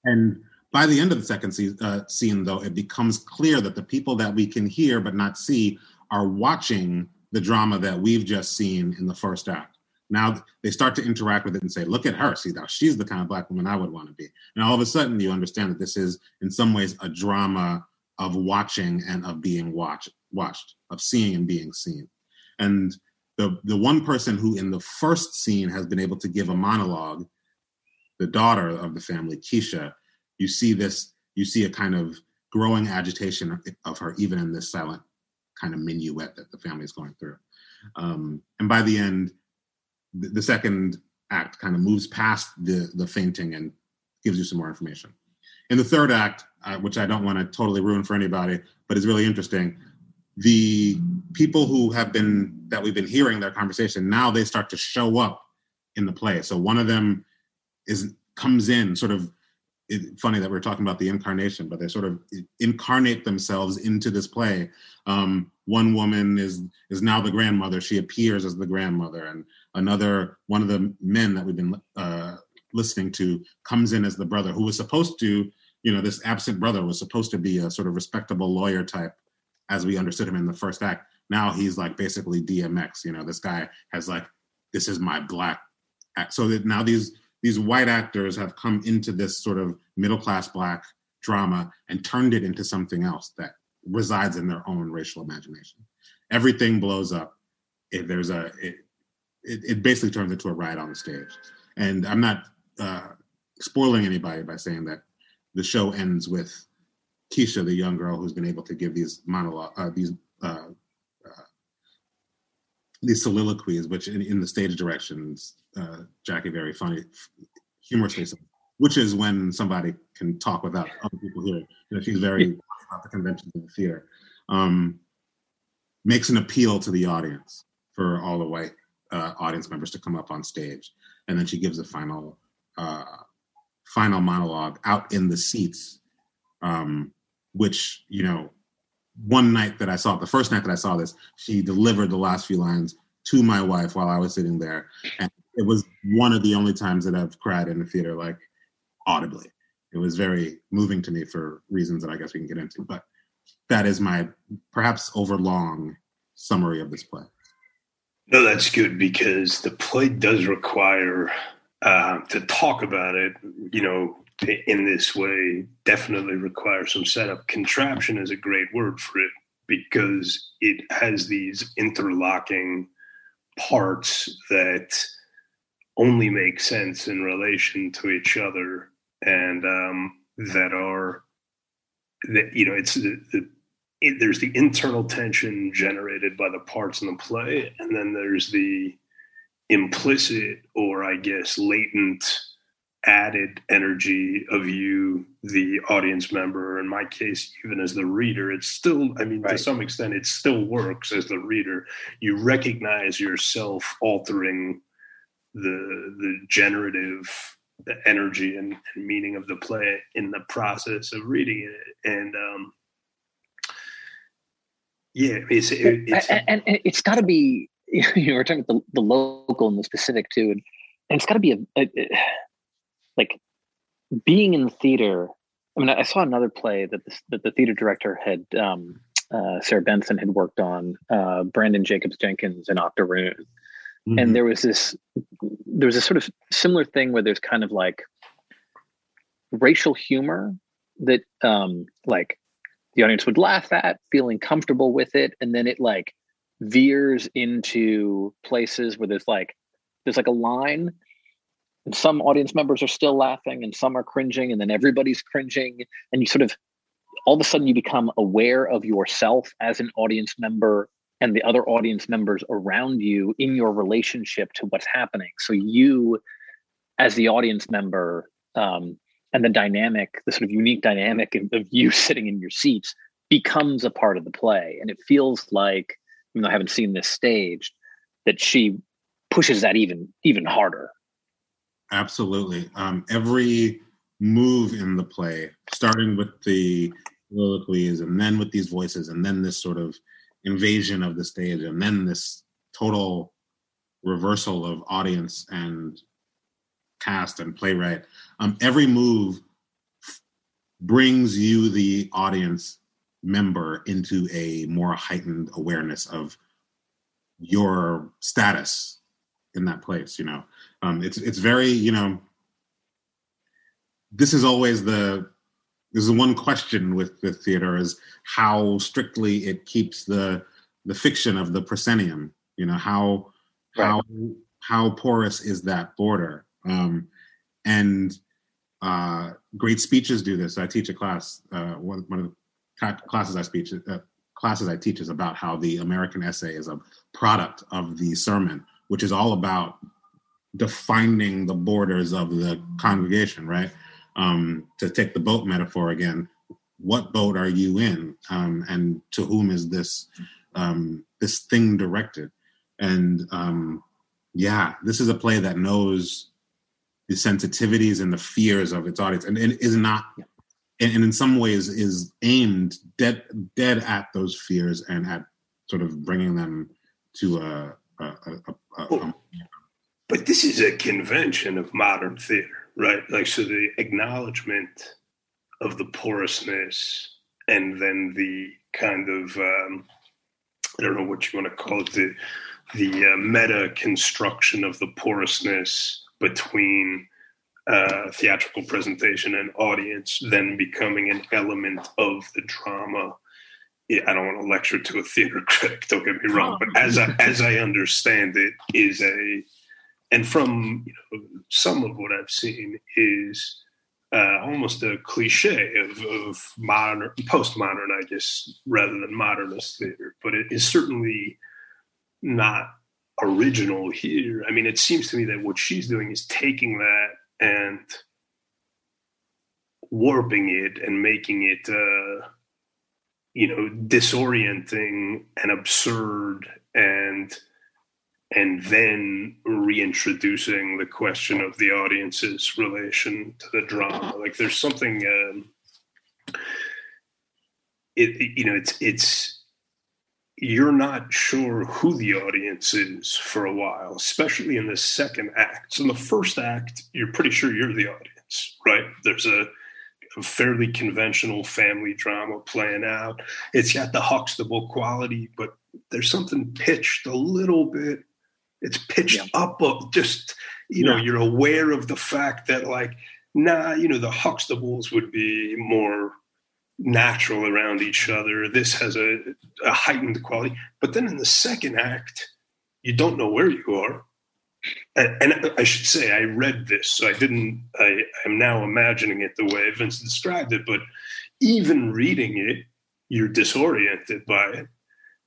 And by the end of the second scene, uh, scene, though, it becomes clear that the people that we can hear but not see are watching the drama that we've just seen in the first act. Now they start to interact with it and say, look at her. See, now she's the kind of black woman I would want to be. And all of a sudden you understand that this is in some ways a drama of watching and of being watched, watched, of seeing and being seen. And the the one person who in the first scene has been able to give a monologue, the daughter of the family, Keisha, you see this, you see a kind of growing agitation of her, even in this silent kind of minuet that the family is going through. Um, and by the end, the second act kind of moves past the the fainting and gives you some more information. In the third act, uh, which I don't want to totally ruin for anybody, but is really interesting, the people who have been that we've been hearing their conversation now they start to show up in the play. So one of them is comes in sort of it, funny that we're talking about the incarnation, but they sort of incarnate themselves into this play. Um, one woman is is now the grandmother; she appears as the grandmother, and another one of the men that we've been uh, listening to comes in as the brother, who was supposed to, you know, this absent brother was supposed to be a sort of respectable lawyer type, as we understood him in the first act. Now he's like basically DMX. You know, this guy has like, this is my black. Act. So that now these these white actors have come into this sort of middle class black drama and turned it into something else that resides in their own racial imagination. Everything blows up. If there's a, it, it, it, basically turns into a riot on the stage. And I'm not uh, spoiling anybody by saying that the show ends with Keisha, the young girl who's been able to give these monologue, uh, these uh these soliloquies, which in, in the stage directions, uh, Jackie very funny, humorously, which is when somebody can talk without other people hearing. You know, she's very about the conventions of the theater. Um, makes an appeal to the audience for all the white uh, audience members to come up on stage, and then she gives a final uh, final monologue out in the seats, um, which you know one night that I saw, the first night that I saw this, she delivered the last few lines to my wife while I was sitting there. And it was one of the only times that I've cried in the theater, like audibly. It was very moving to me for reasons that I guess we can get into. But that is my perhaps overlong summary of this play. No, that's good because the play does require uh, to talk about it. You know, in this way definitely requires some setup. Contraption is a great word for it because it has these interlocking parts that only make sense in relation to each other and um, that are that you know it's the, the it, there's the internal tension generated by the parts in the play and then there's the implicit or i guess latent added energy of you, the audience member. In my case, even as the reader, it's still, I mean, right. to some extent, it still works as the reader. You recognize yourself altering the the generative energy and, and meaning of the play in the process of reading it. And um, yeah, it's, it, it's and, and, and it's got to be. You know, we're talking about the, the local and the specific too, and, and it's got to be a, a, a like being in the theater. I mean, I saw another play that the, that the theater director had, um, uh, Sarah Benson had worked on, uh, Branden Jacobs Jenkins and Octoroon. Mm-hmm. And there was this, there was a sort of similar thing where there's kind of like racial humor that um like the audience would laugh at feeling comfortable with it and then it like veers into places where there's like there's like a line and some audience members are still laughing and some are cringing and then everybody's cringing. And you sort of all of a sudden you become aware of yourself as an audience member and the other audience members around you in your relationship to what's happening. So you as the audience member um, and the dynamic the sort of unique dynamic of you sitting in your seats becomes a part of the play. And it feels like even though i haven't seen this staged that she pushes that even even harder absolutely. Um, every move in the play starting with the soliloquies and then with these voices and then this sort of invasion of the stage and then this total reversal of audience and cast and playwright um, every move brings you the audience member into a more heightened awareness of your status in that place you know um, it's it's very you know this is always the this is one question with the theater is how strictly it keeps the the fiction of the proscenium you know how right. how how porous is that border um, and uh, great speeches do this. I teach a class. Uh, one, one, of the classes I speak uh, classes I teach is about how the American essay is a product of the sermon, which is all about defining the borders of the congregation. Right. Um, to take the boat metaphor again, what boat are you in, um, and to whom is this um, this thing directed? And um, yeah, this is a play that knows the sensitivities and the fears of its audience, and, and is not, and, and in some ways is aimed dead dead at those fears and at sort of bringing them to a. a, a, a but this is a convention of modern theater, right? Like, so the acknowledgement of the porousness and then the kind of um, I don't know what you want to call it the the uh, meta construction of the porousness between uh, theatrical presentation and audience then becoming an element of the drama. I don't want to lecture to a theater critic. Don't get me wrong, but as I, as I understand it, is a and from you know, some of what I've seen is uh, almost a cliche of, of modern postmodern, I guess, rather than modernist theater. But it is certainly not original here. I mean, it seems to me that what she's doing is taking that and warping it and making it, uh, you know, disorienting and absurd and and then reintroducing the question of the audience's relation to the drama. Like there's something, um, it, you know, it's it's you're not sure who the audience is for a while, especially in the second act. So in the first act, you're pretty sure you're the audience, right? There's a, a fairly conventional family drama playing out. It's got the Huxtable quality, but there's something pitched a little bit. It's pitched yeah. up, just you know, you're aware of the fact that like, nah, you know, the Huxtables would be more natural around each other. This has a, a heightened quality. But then in the second act, you don't know where you are. And, and, I should say, I read this, so I didn't. I am now imagining it the way Vince described it. But even reading it, you're disoriented by it,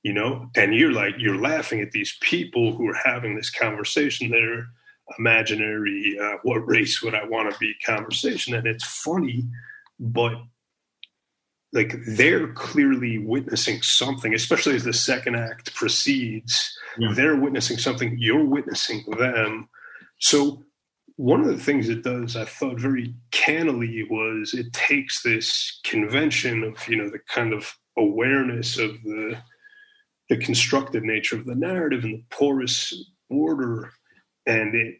you know. And you're like, you're laughing at these people who are having this conversation. They're imaginary. Uh, what race would I want to be? Conversation, and it's funny, but like they're clearly witnessing something, especially as the second act proceeds. Yeah. They're witnessing something, you're witnessing them. So, one of the things it does, I thought very cannily, was it takes this convention of, you know, the kind of awareness of the the constructed nature of the narrative and the porous border, and it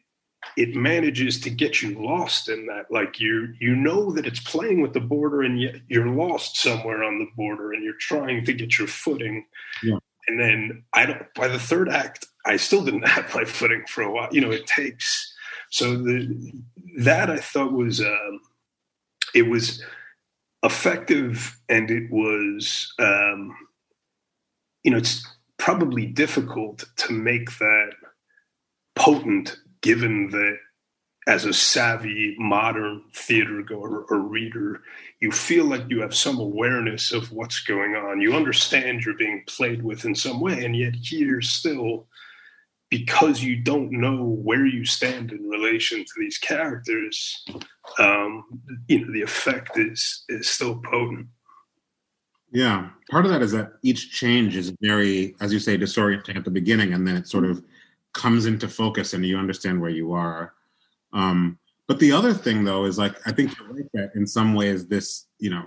it manages to get you lost in that. Like you you know that it's playing with the border and yet you're lost somewhere on the border and you're trying to get your footing. Yeah. and then i don't by the third act i still didn't have my footing for a while. You know it takes so the that i thought was um it was effective and it was um, you know it's probably difficult to make that potent given that as a savvy modern theater goer or reader you feel like you have some awareness of what's going on you understand you're being played with in some way and yet here still because you don't know where you stand in relation to these characters, um, you know, the effect is is still potent. Yeah, part of that is that each change is very, as you say, disorienting at the beginning, and then it sort of comes into focus, and you understand where you are. Um, but the other thing, though, is like I think you're right that in some ways this, you know,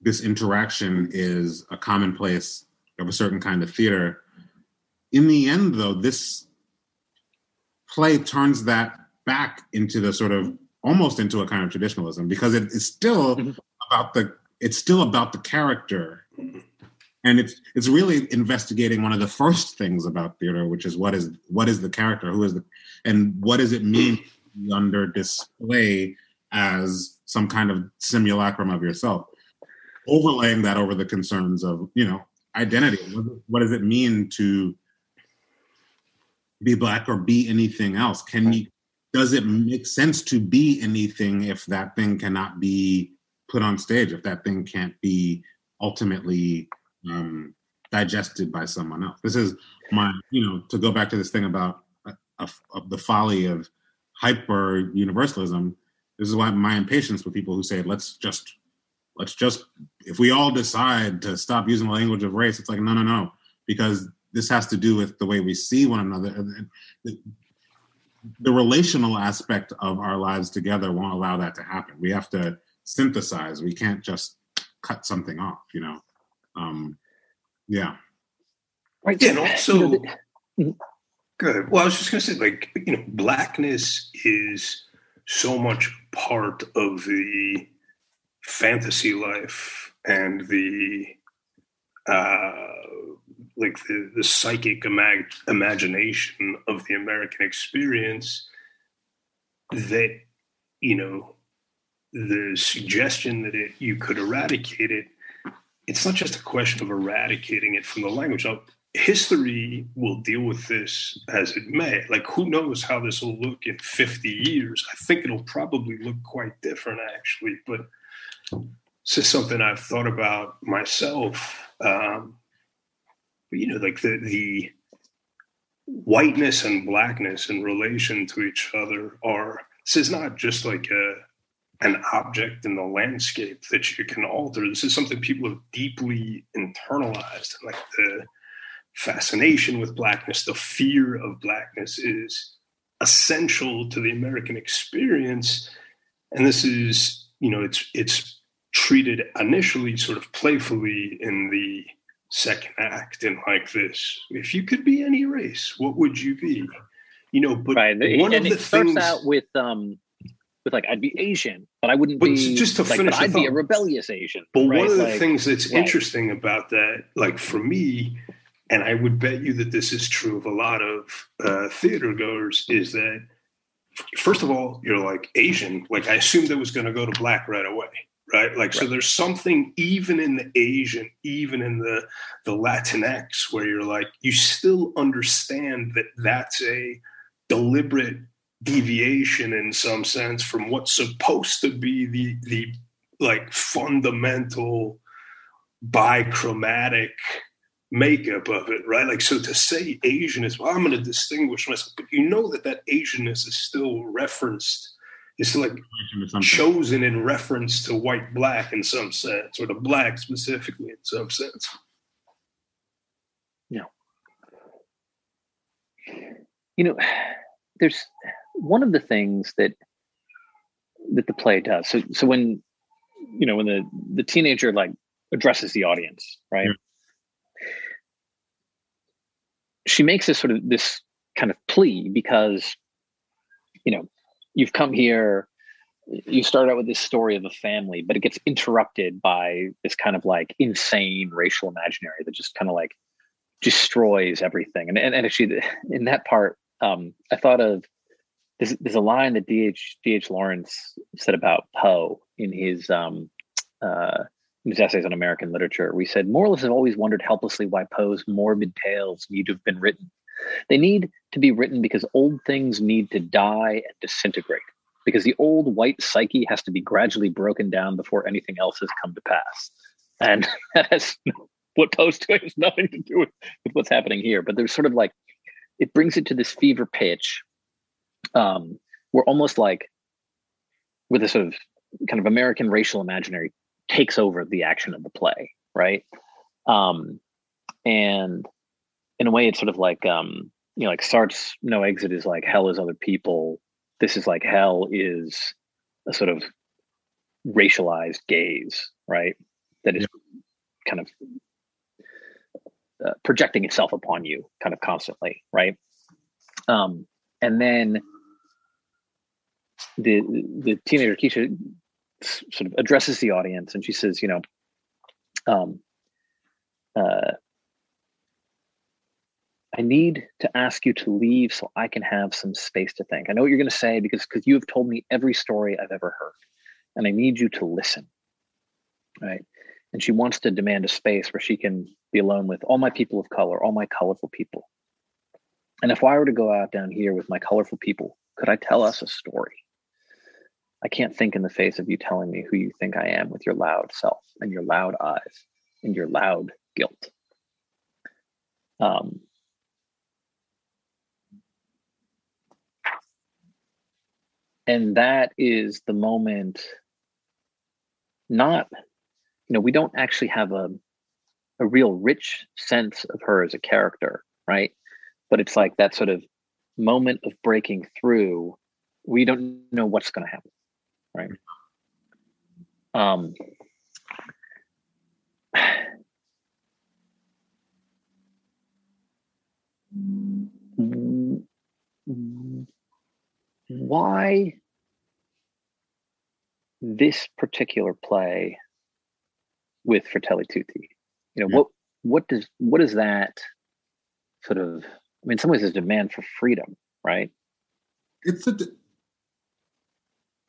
this interaction is a commonplace of a certain kind of theater in the end, though, this play turns that back into the sort of almost into a kind of traditionalism because it is still mm-hmm. about the it's still about the character. And it's it's really investigating one of the first things about theater which is what is what is the character? Who is the and what does it mean under display as some kind of simulacrum of yourself? Overlaying that over the concerns of you know identity. What, what does it mean to be black or be anything else? Can you does it make sense to be anything if that thing cannot be put on stage if that thing can't be ultimately um, digested by someone else this is my you know to go back to this thing about uh, of, of the folly of hyper universalism this is why my impatience with people who say let's just let's just if we all decide to stop using the language of race it's like no no no because this has to do with the way we see one another. The, the relational aspect of our lives together won't allow that to happen. We have to synthesize. We can't just cut something off, you know. Um, yeah. Right. Yeah, and also, good. Well, I was just going to say, like, you know, blackness is so much part of the fantasy life and the uh, like the, the psychic imag- imagination of the American experience that, you know, the suggestion that it, you could eradicate it, it's not just a question of eradicating it from the language. Now, history will deal with this as it may. Like, who knows how this will look in 50 years? I think it'll probably look quite different, actually. But this is something I've thought about myself. Um, you know, like the the whiteness and blackness in relation to each other are this is not just like a an object in the landscape that you can alter. This is something people have deeply internalized. Like the fascination with blackness, the fear of blackness is essential to the American experience. And this is, you know, it's it's treated initially sort of playfully in the second act and like this. If you could be any race, what would you be? You know, but right. one and of the things out with um with like I'd be Asian, but I wouldn't be just to like, finish. I'd be a rebellious Asian. But right? one of the like, things that's right. interesting about that, like for me, and I would bet you that this is true of a lot of uh, theater goers, is that first of all, you're like Asian. Like I assumed that was going to go to black right away right? Like, right. so there's something even in the Asian, even in the the Latinx, where you're like, you still understand that that's a deliberate deviation in some sense from what's supposed to be the the like fundamental bichromatic makeup of it, right? Like, so to say Asian is, well, I'm going to distinguish myself, but you know that that Asianness is still referenced it's like chosen in reference to white black in some sense, or the black specifically in some sense. Yeah. You know, there's one of the things that that the play does. So so when you know when the the teenager like addresses the audience, right? Yeah. She makes this sort of this kind of plea because you know you've come here you start out with this story of a family but it gets interrupted by this kind of like insane racial imaginary that just kind of like destroys everything and and, and actually in that part um i thought of there's, there's a line that dh dh lawrence said about poe in his um, uh, his essays on American literature. We said moralists have always wondered helplessly why Poe's morbid tales need to have been written. They need to be written because old things need to die and disintegrate, because the old white psyche has to be gradually broken down before anything else has come to pass. And that has what Poe's doing has nothing to do with, with what's happening here. But there's sort of like it brings it to this fever pitch. Um, we're almost like with a sort of kind of American racial imaginary takes over the action of the play, right? Um, and in a way, it's sort of like um, you know, like Sartre's "No Exit" is like hell is other people. This is like hell is a sort of racialized gaze, right? That is yeah. kind of uh, projecting itself upon you, kind of constantly, right? Um, and then the the teenager Keisha sort of addresses the audience and she says, you know, um, uh, I need to ask you to leave so I can have some space to think. I know what you're going to say because because you have told me every story I've ever heard, and I need you to listen. Right, and she wants to demand a space where she can be alone with all my people of color, all my colorful people. And if I were to go out down here with my colorful people, could I tell us a story? I can't think in the face of you telling me who you think I am with your loud self and your loud eyes and your loud guilt. Um, and that is the moment, not, you know, we don't actually have a, a real rich sense of her as a character, right? But it's like that sort of moment of breaking through. We don't know what's going to happen right? Um, why this particular play with Fratelli Tutti? You know, yeah. what what does what is that sort of I mean, in some ways, it's a demand for freedom, right? It's a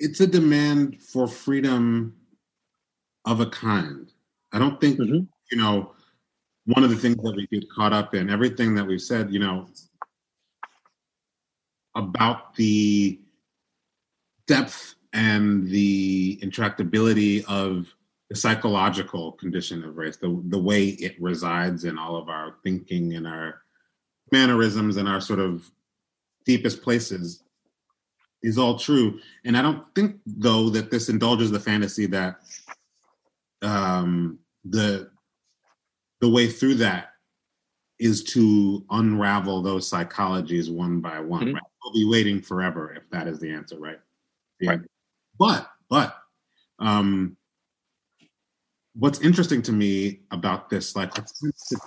it's a demand for freedom of a kind. I don't think mm-hmm. you know one of the things that we get caught up in everything that we've said, you know, about the depth and the intractability of the psychological condition of race, the the way it resides in all of our thinking and our mannerisms and our sort of deepest places is all true. And I don't think though that this indulges the fantasy that um, the the way through that is to unravel those psychologies one by one. Mm-hmm. Right? We'll be waiting forever if that is the answer, right? Yeah. Right. But but um, what's interesting to me about this, like, to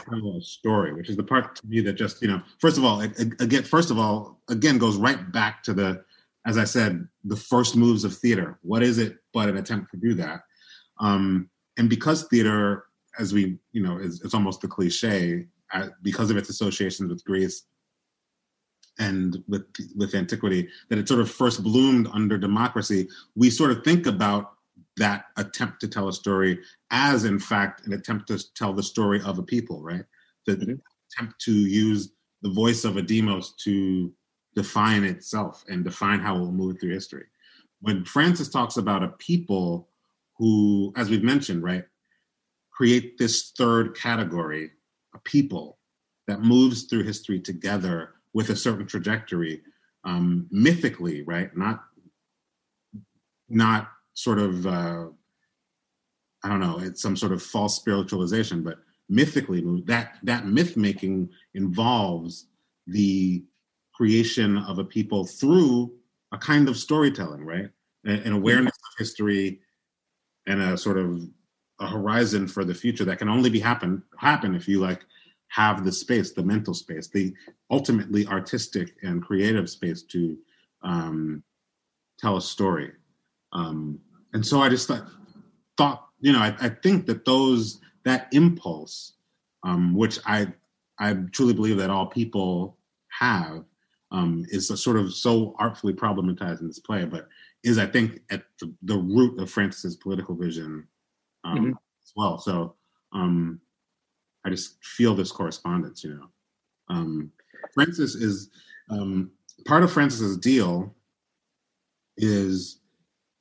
tell a story, which is the part to me that just you know, first of all, again, first of all, again goes right back to the as I said, the first moves of theater. What is it but an attempt to do that? Um, and because theater, as we, you know, is, it's almost the cliche, uh, because of its associations with Greece and with with antiquity, that it sort of first bloomed under democracy. We sort of think about that attempt to tell a story as, in fact, an attempt to tell the story of a people, right? The mm-hmm. attempt to use the voice of a demos to define itself and define how it will move through history. When Francis talks about a people who, as we've mentioned, right, create this third category, a people that moves through history together with a certain trajectory, um, mythically, right? Not, not sort of, uh, I don't know, it's some sort of false spiritualization, but mythically, that that myth making involves the creation of a people through a kind of storytelling, right? An awareness of history and a sort of a horizon for the future that can only be happen happen if you like have the space, the mental space, the ultimately artistic and creative space to um, tell a story. Um, and so I just thought, thought you know, I, I think that those that impulse, um, which I I truly believe that all people have, um, is sort of so artfully problematized in this play, but is I think at the, the root of Francis's political vision um, mm-hmm. as well. So um, I just feel this correspondence, you know. Um, Francis is um, part of Francis's deal is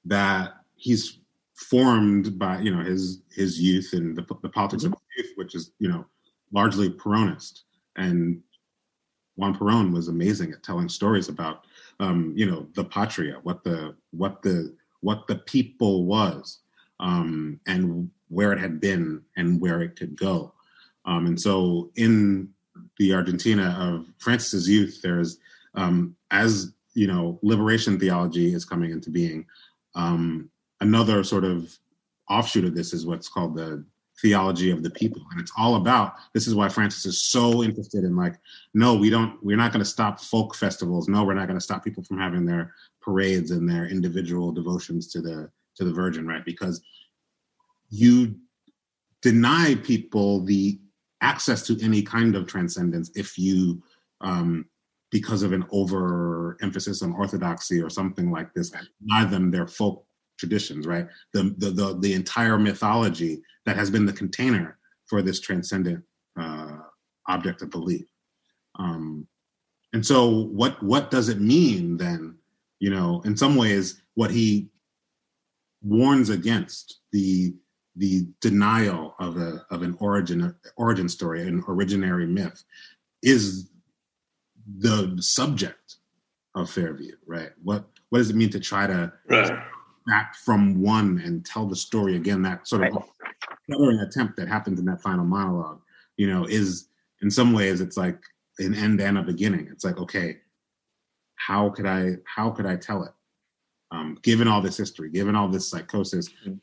that he's formed by you know his his youth and the, the politics mm-hmm. of youth, which is you know largely Peronist. And Juan Perón was amazing at telling stories about um, you know the patria, what the what the what the people was, um, and where it had been and where it could go. Um, and so in the Argentina of Francis's youth, there's um, as you know liberation theology is coming into being. Um, another sort of offshoot of this is what's called the theology of the people. And it's all about this is why francis is so interested in like no we don't we're not going to stop folk festivals. No we're not going to stop people from having their parades and their individual devotions to the to the virgin right? Because you deny people the access to any kind of transcendence if you um because of an over emphasis on orthodoxy or something like this deny them their folk traditions, right? The, the, the, the, entire mythology that has been the container for this transcendent uh, object of belief. Um, and so what, what does it mean then? You know, in some ways, what he warns against the the denial of a of an origin origin story, an originary myth, is the subject of Fairview, right? What what does it mean to try to right back from one and tell the story again. That sort of right. attempt that happens in that final monologue, you know, is in some ways it's like an end and a beginning. It's like, okay, how could I how could I tell it? Um, given all this history, given all this psychosis, mm-hmm.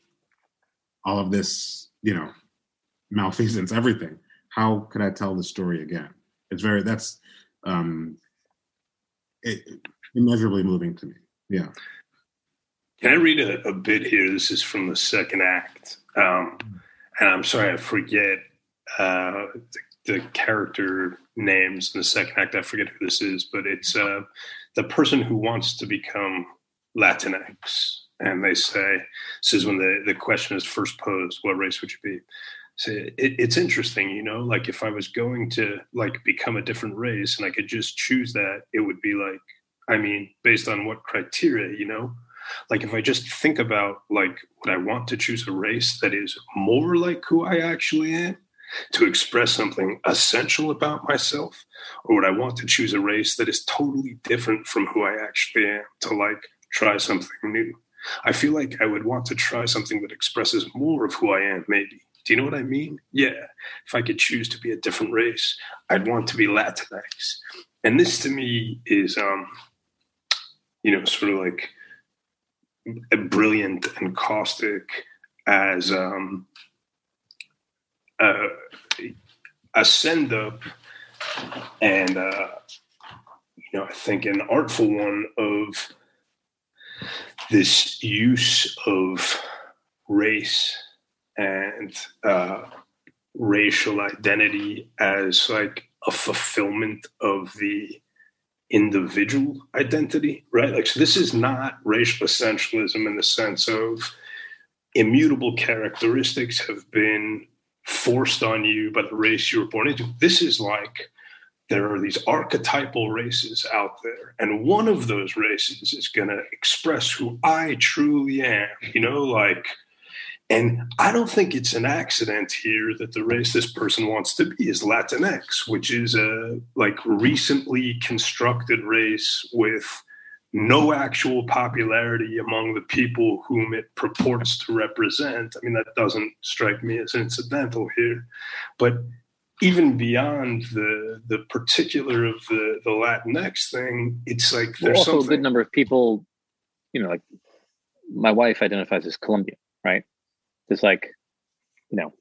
all of this, you know, malfeasance, everything. How could I tell the story again? It's very that's um, it, immeasurably moving to me. Yeah. Can I read a, a bit here? This is from the second act. Um, and I'm sorry, I forget uh, the, the, character names in the second act. I forget who this is, but it's uh, the person who wants to become Latinx. And they say, this is when the, the question is first posed, what race would you be? So it, it's interesting, you know, like if I was going to like become a different race and I could just choose that, it would be like, I mean, based on what criteria, you know? Like if I just think about like would I want to choose a race that is more like who I actually am to express something essential about myself, or would I want to choose a race that is totally different from who I actually am to like try something new? I feel like I would want to try something that expresses more of who I am, maybe. Do you know what I mean? Yeah. If I could choose to be a different race, I'd want to be Latinx. And this to me is um, you know, sort of like brilliant and caustic as um, a, a send up and uh, you know I think an artful one of this use of race and uh, racial identity as like a fulfillment of the individual identity, right? Like, so this is not racial essentialism in the sense of immutable characteristics have been forced on you by the race you were born into. This is like there are these archetypal races out there, and one of those races is going to express who I truly am, you know, like and I don't think it's an accident here that the race this person wants to be is Latinx, which is a like recently constructed race with no actual popularity among the people whom it purports to represent. I mean, that doesn't strike me as incidental here. But even beyond the the particular of the the Latinx thing, it's like there's also something... a good number of people, you know, like my wife identifies as Colombian, right? There's like, you know,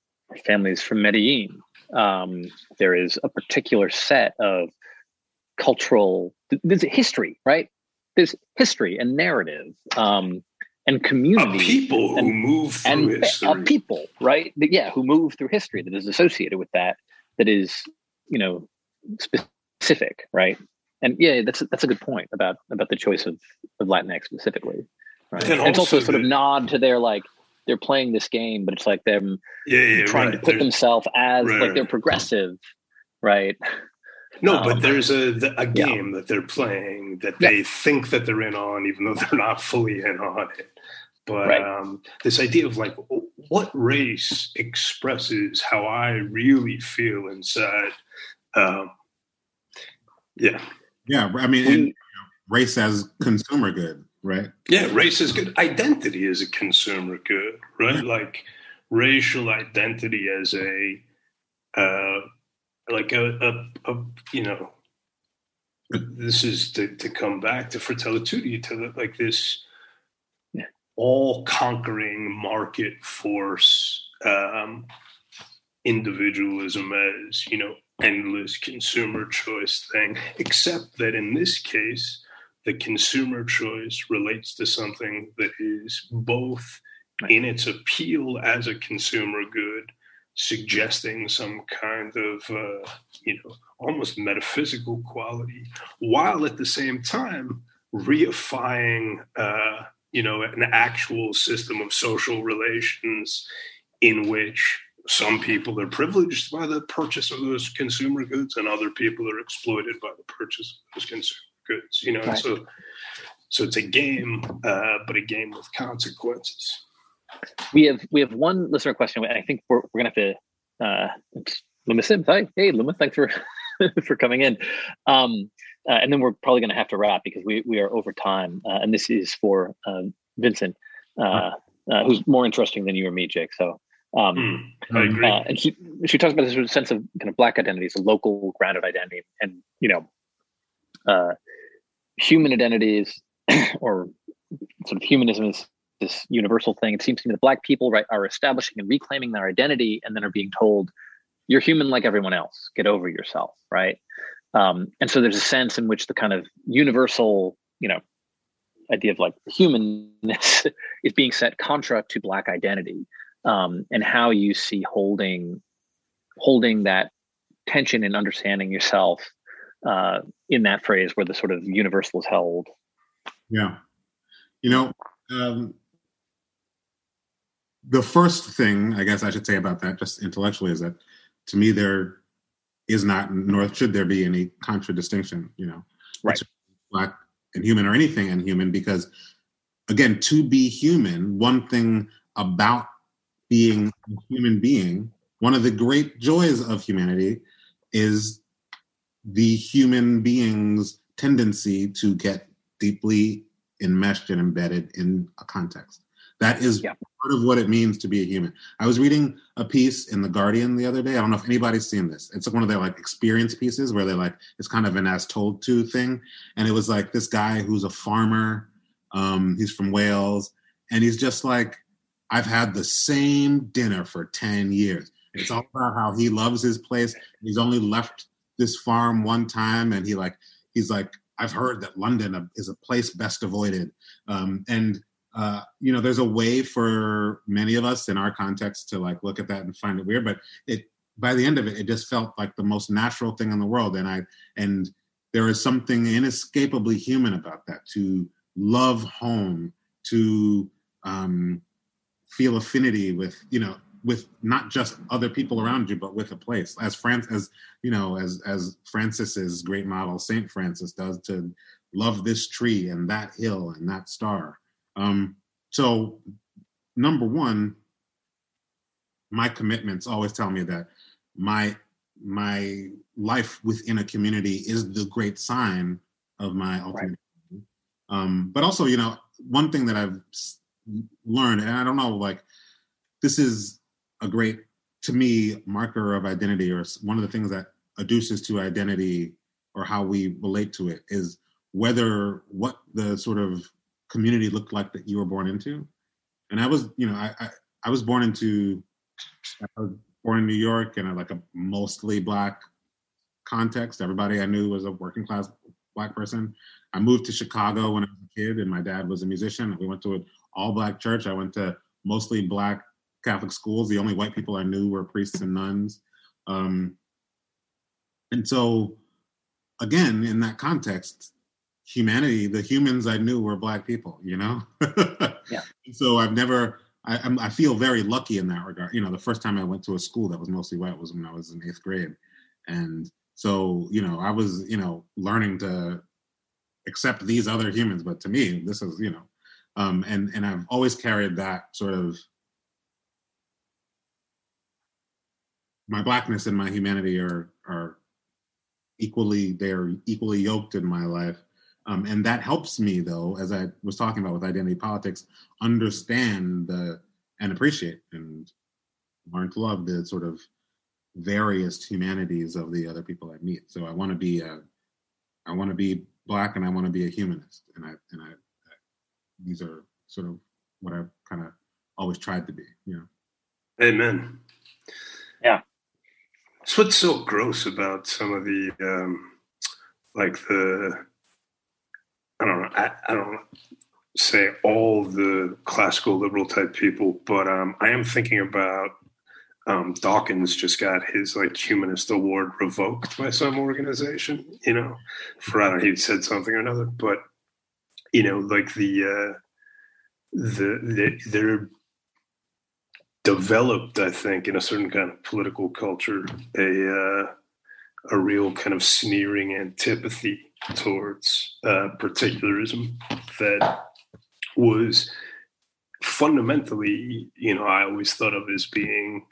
families from Medellin. Um, there is a particular set of cultural, there's a history, right? There's history and narrative um, and community. A people and, who move through and, history. A people, right? Yeah, who move through history that is associated with that, that is, you know, specific, right? And yeah, that's that's a good point about about the choice of, of Latinx specifically. Right. And it's also a sort of nod to their like they're playing this game, but it's like them yeah, yeah, trying right. to put there's, themselves as right, like they're progressive, right? No, um, but there's a a game yeah. that they're playing that they yeah. think that they're in on, even though they're not fully in on it. But right. um, this idea of like what race expresses how I really feel inside. Um, yeah. Yeah. I mean, we, race as consumer good, right? Yeah. Race is good. Identity is a consumer good, right? Like racial identity as a, uh, like a, a, a, you know, this is to, to come back to Fratelli to the, like this all conquering market force um, individualism as you know endless consumer choice thing except that in this case the consumer choice relates to something that is both in its appeal as a consumer good suggesting some kind of uh, you know almost metaphysical quality while at the same time reifying uh, you know an actual system of social relations in which some people are privileged by the purchase of those consumer goods and other people are exploited by the purchase of those consumer goods you know right. so so it's a game uh, but a game with consequences. We have we have one listener question. I think we're, we're gonna have to uh loomis sims. Hi. Hey loomis. Thanks for for coming in. Um uh, and then we're probably going to have to wrap because we, we are over time. Uh, and this is for um, Vinson, uh, uh, who's more interesting than you or me, Jake. So, um, mm, I agree. Uh, and she, she talks about this sense of kind of black identity, as a local grounded identity, and you know, uh, human identities or sort of humanism is this universal thing. It seems to me that black people right are establishing and reclaiming their identity, and then are being told, "You're human like everyone else. Get over yourself." Right. Um, and so there's a sense in which the kind of universal, you know, idea of like humanness is being set contra to black identity, um, and how you see holding holding that tension and understanding yourself uh, in that phrase where the sort of universal is held. Yeah, you know, um, the first thing I guess I should say about that, just intellectually, is that to me there is not, nor should there be any contradistinction, you know, right. black and human or anything and human, because again, to be human, one thing about being a human being, one of the great joys of humanity is the human being's tendency to get deeply enmeshed and embedded in a context. That is yeah. part of what it means to be a human. I was reading a piece in the Guardian the other day. I don't know if anybody's seen this. It's one of their like experience pieces where they like it's kind of an as told to thing, and it was like this guy who's a farmer. Um, he's from Wales, and he's just like, I've had the same dinner for ten years. It's all about how he loves his place. He's only left this farm one time, and he like he's like I've heard that London is a place best avoided, um, and uh, you know, there's a way for many of us in our context to like look at that and find it weird, but it by the end of it, it just felt like the most natural thing in the world. And I and there is something inescapably human about that to love home, to um, feel affinity with, you know, with not just other people around you, but with a place. As France, as you know, as as Francis's great model, Saint Francis, does to love this tree and that hill and that star. Um, so, number one, my commitments always tell me that my my life within a community is the great sign of my ultimate. Right. Um, but also, you know, one thing that I've learned, and I don't know, like this is a great to me marker of identity, or one of the things that adduces to identity or how we relate to it is whether what the sort of community looked like that you were born into. And I was, you know, I I, I was born into I was born in New York in a, like a mostly black context. Everybody I knew was a working class black person. I moved to Chicago when I was a kid, and my dad was a musician. We went to an all black church. I went to mostly black Catholic schools. The only white people I knew were priests and nuns. Um, and so, again, in that context, humanity, the humans I knew were black people, you know? yeah. So I've never, I, I'm, I feel very lucky in that regard. You know, the first time I went to a school that was mostly white was when I was in eighth grade. And so, you know, I was, you know, learning to accept these other humans, but to me, this is, you know, um, and, and I've always carried that sort of my blackness and my humanity are, are equally, they're equally yoked in my life um, and that helps me, though, as I was talking about with identity politics, understand the, and appreciate and learn to love the sort of various humanities of the other people I meet. So I want to be a, I want to be black, and I want to be a humanist, and I and I, I these are sort of what I've kind of always tried to be. You know. Amen. It's what's so gross about some of the, um, like the I don't know. I, I don't say all the classical liberal type people, but um, I am thinking about um, Dawkins just got his like humanist award revoked by some organization, you know, for I don't know, he said something or another, but you know, like the uh, the, the they're developed, I think, in a certain kind of political culture, a uh, a real kind of sneering antipathy towards uh, particularism that was fundamentally, you know, I always thought of as being,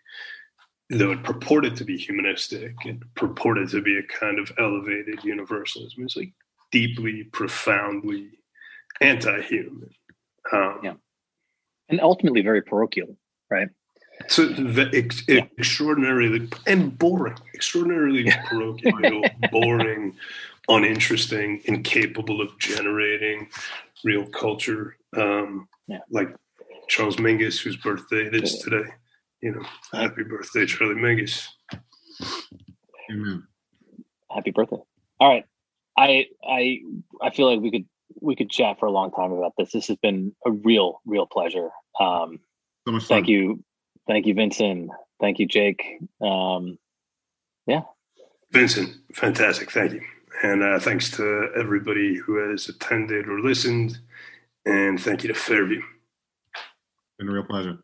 though it purported to be humanistic, it purported to be a kind of elevated universalism. It's like deeply, profoundly anti-human. Um, yeah, and ultimately very parochial, right? So the ex- yeah. extraordinarily and boring, extraordinarily parochial, boring, uninteresting, incapable of generating real culture. Um, yeah. Like Charles Mingus, whose birthday it is today. You know, happy birthday, Charlie Mingus. Amen. Happy birthday. All right. I I I feel like we could we could chat for a long time about this. This has been a real, real pleasure. Um, so much fun. Thank you, thank you, Vinson. Thank you, Jake. Um, yeah, Vinson, fantastic. Thank you. And uh, thanks to everybody who has attended or listened. And thank you to Fairview. Been a real pleasure.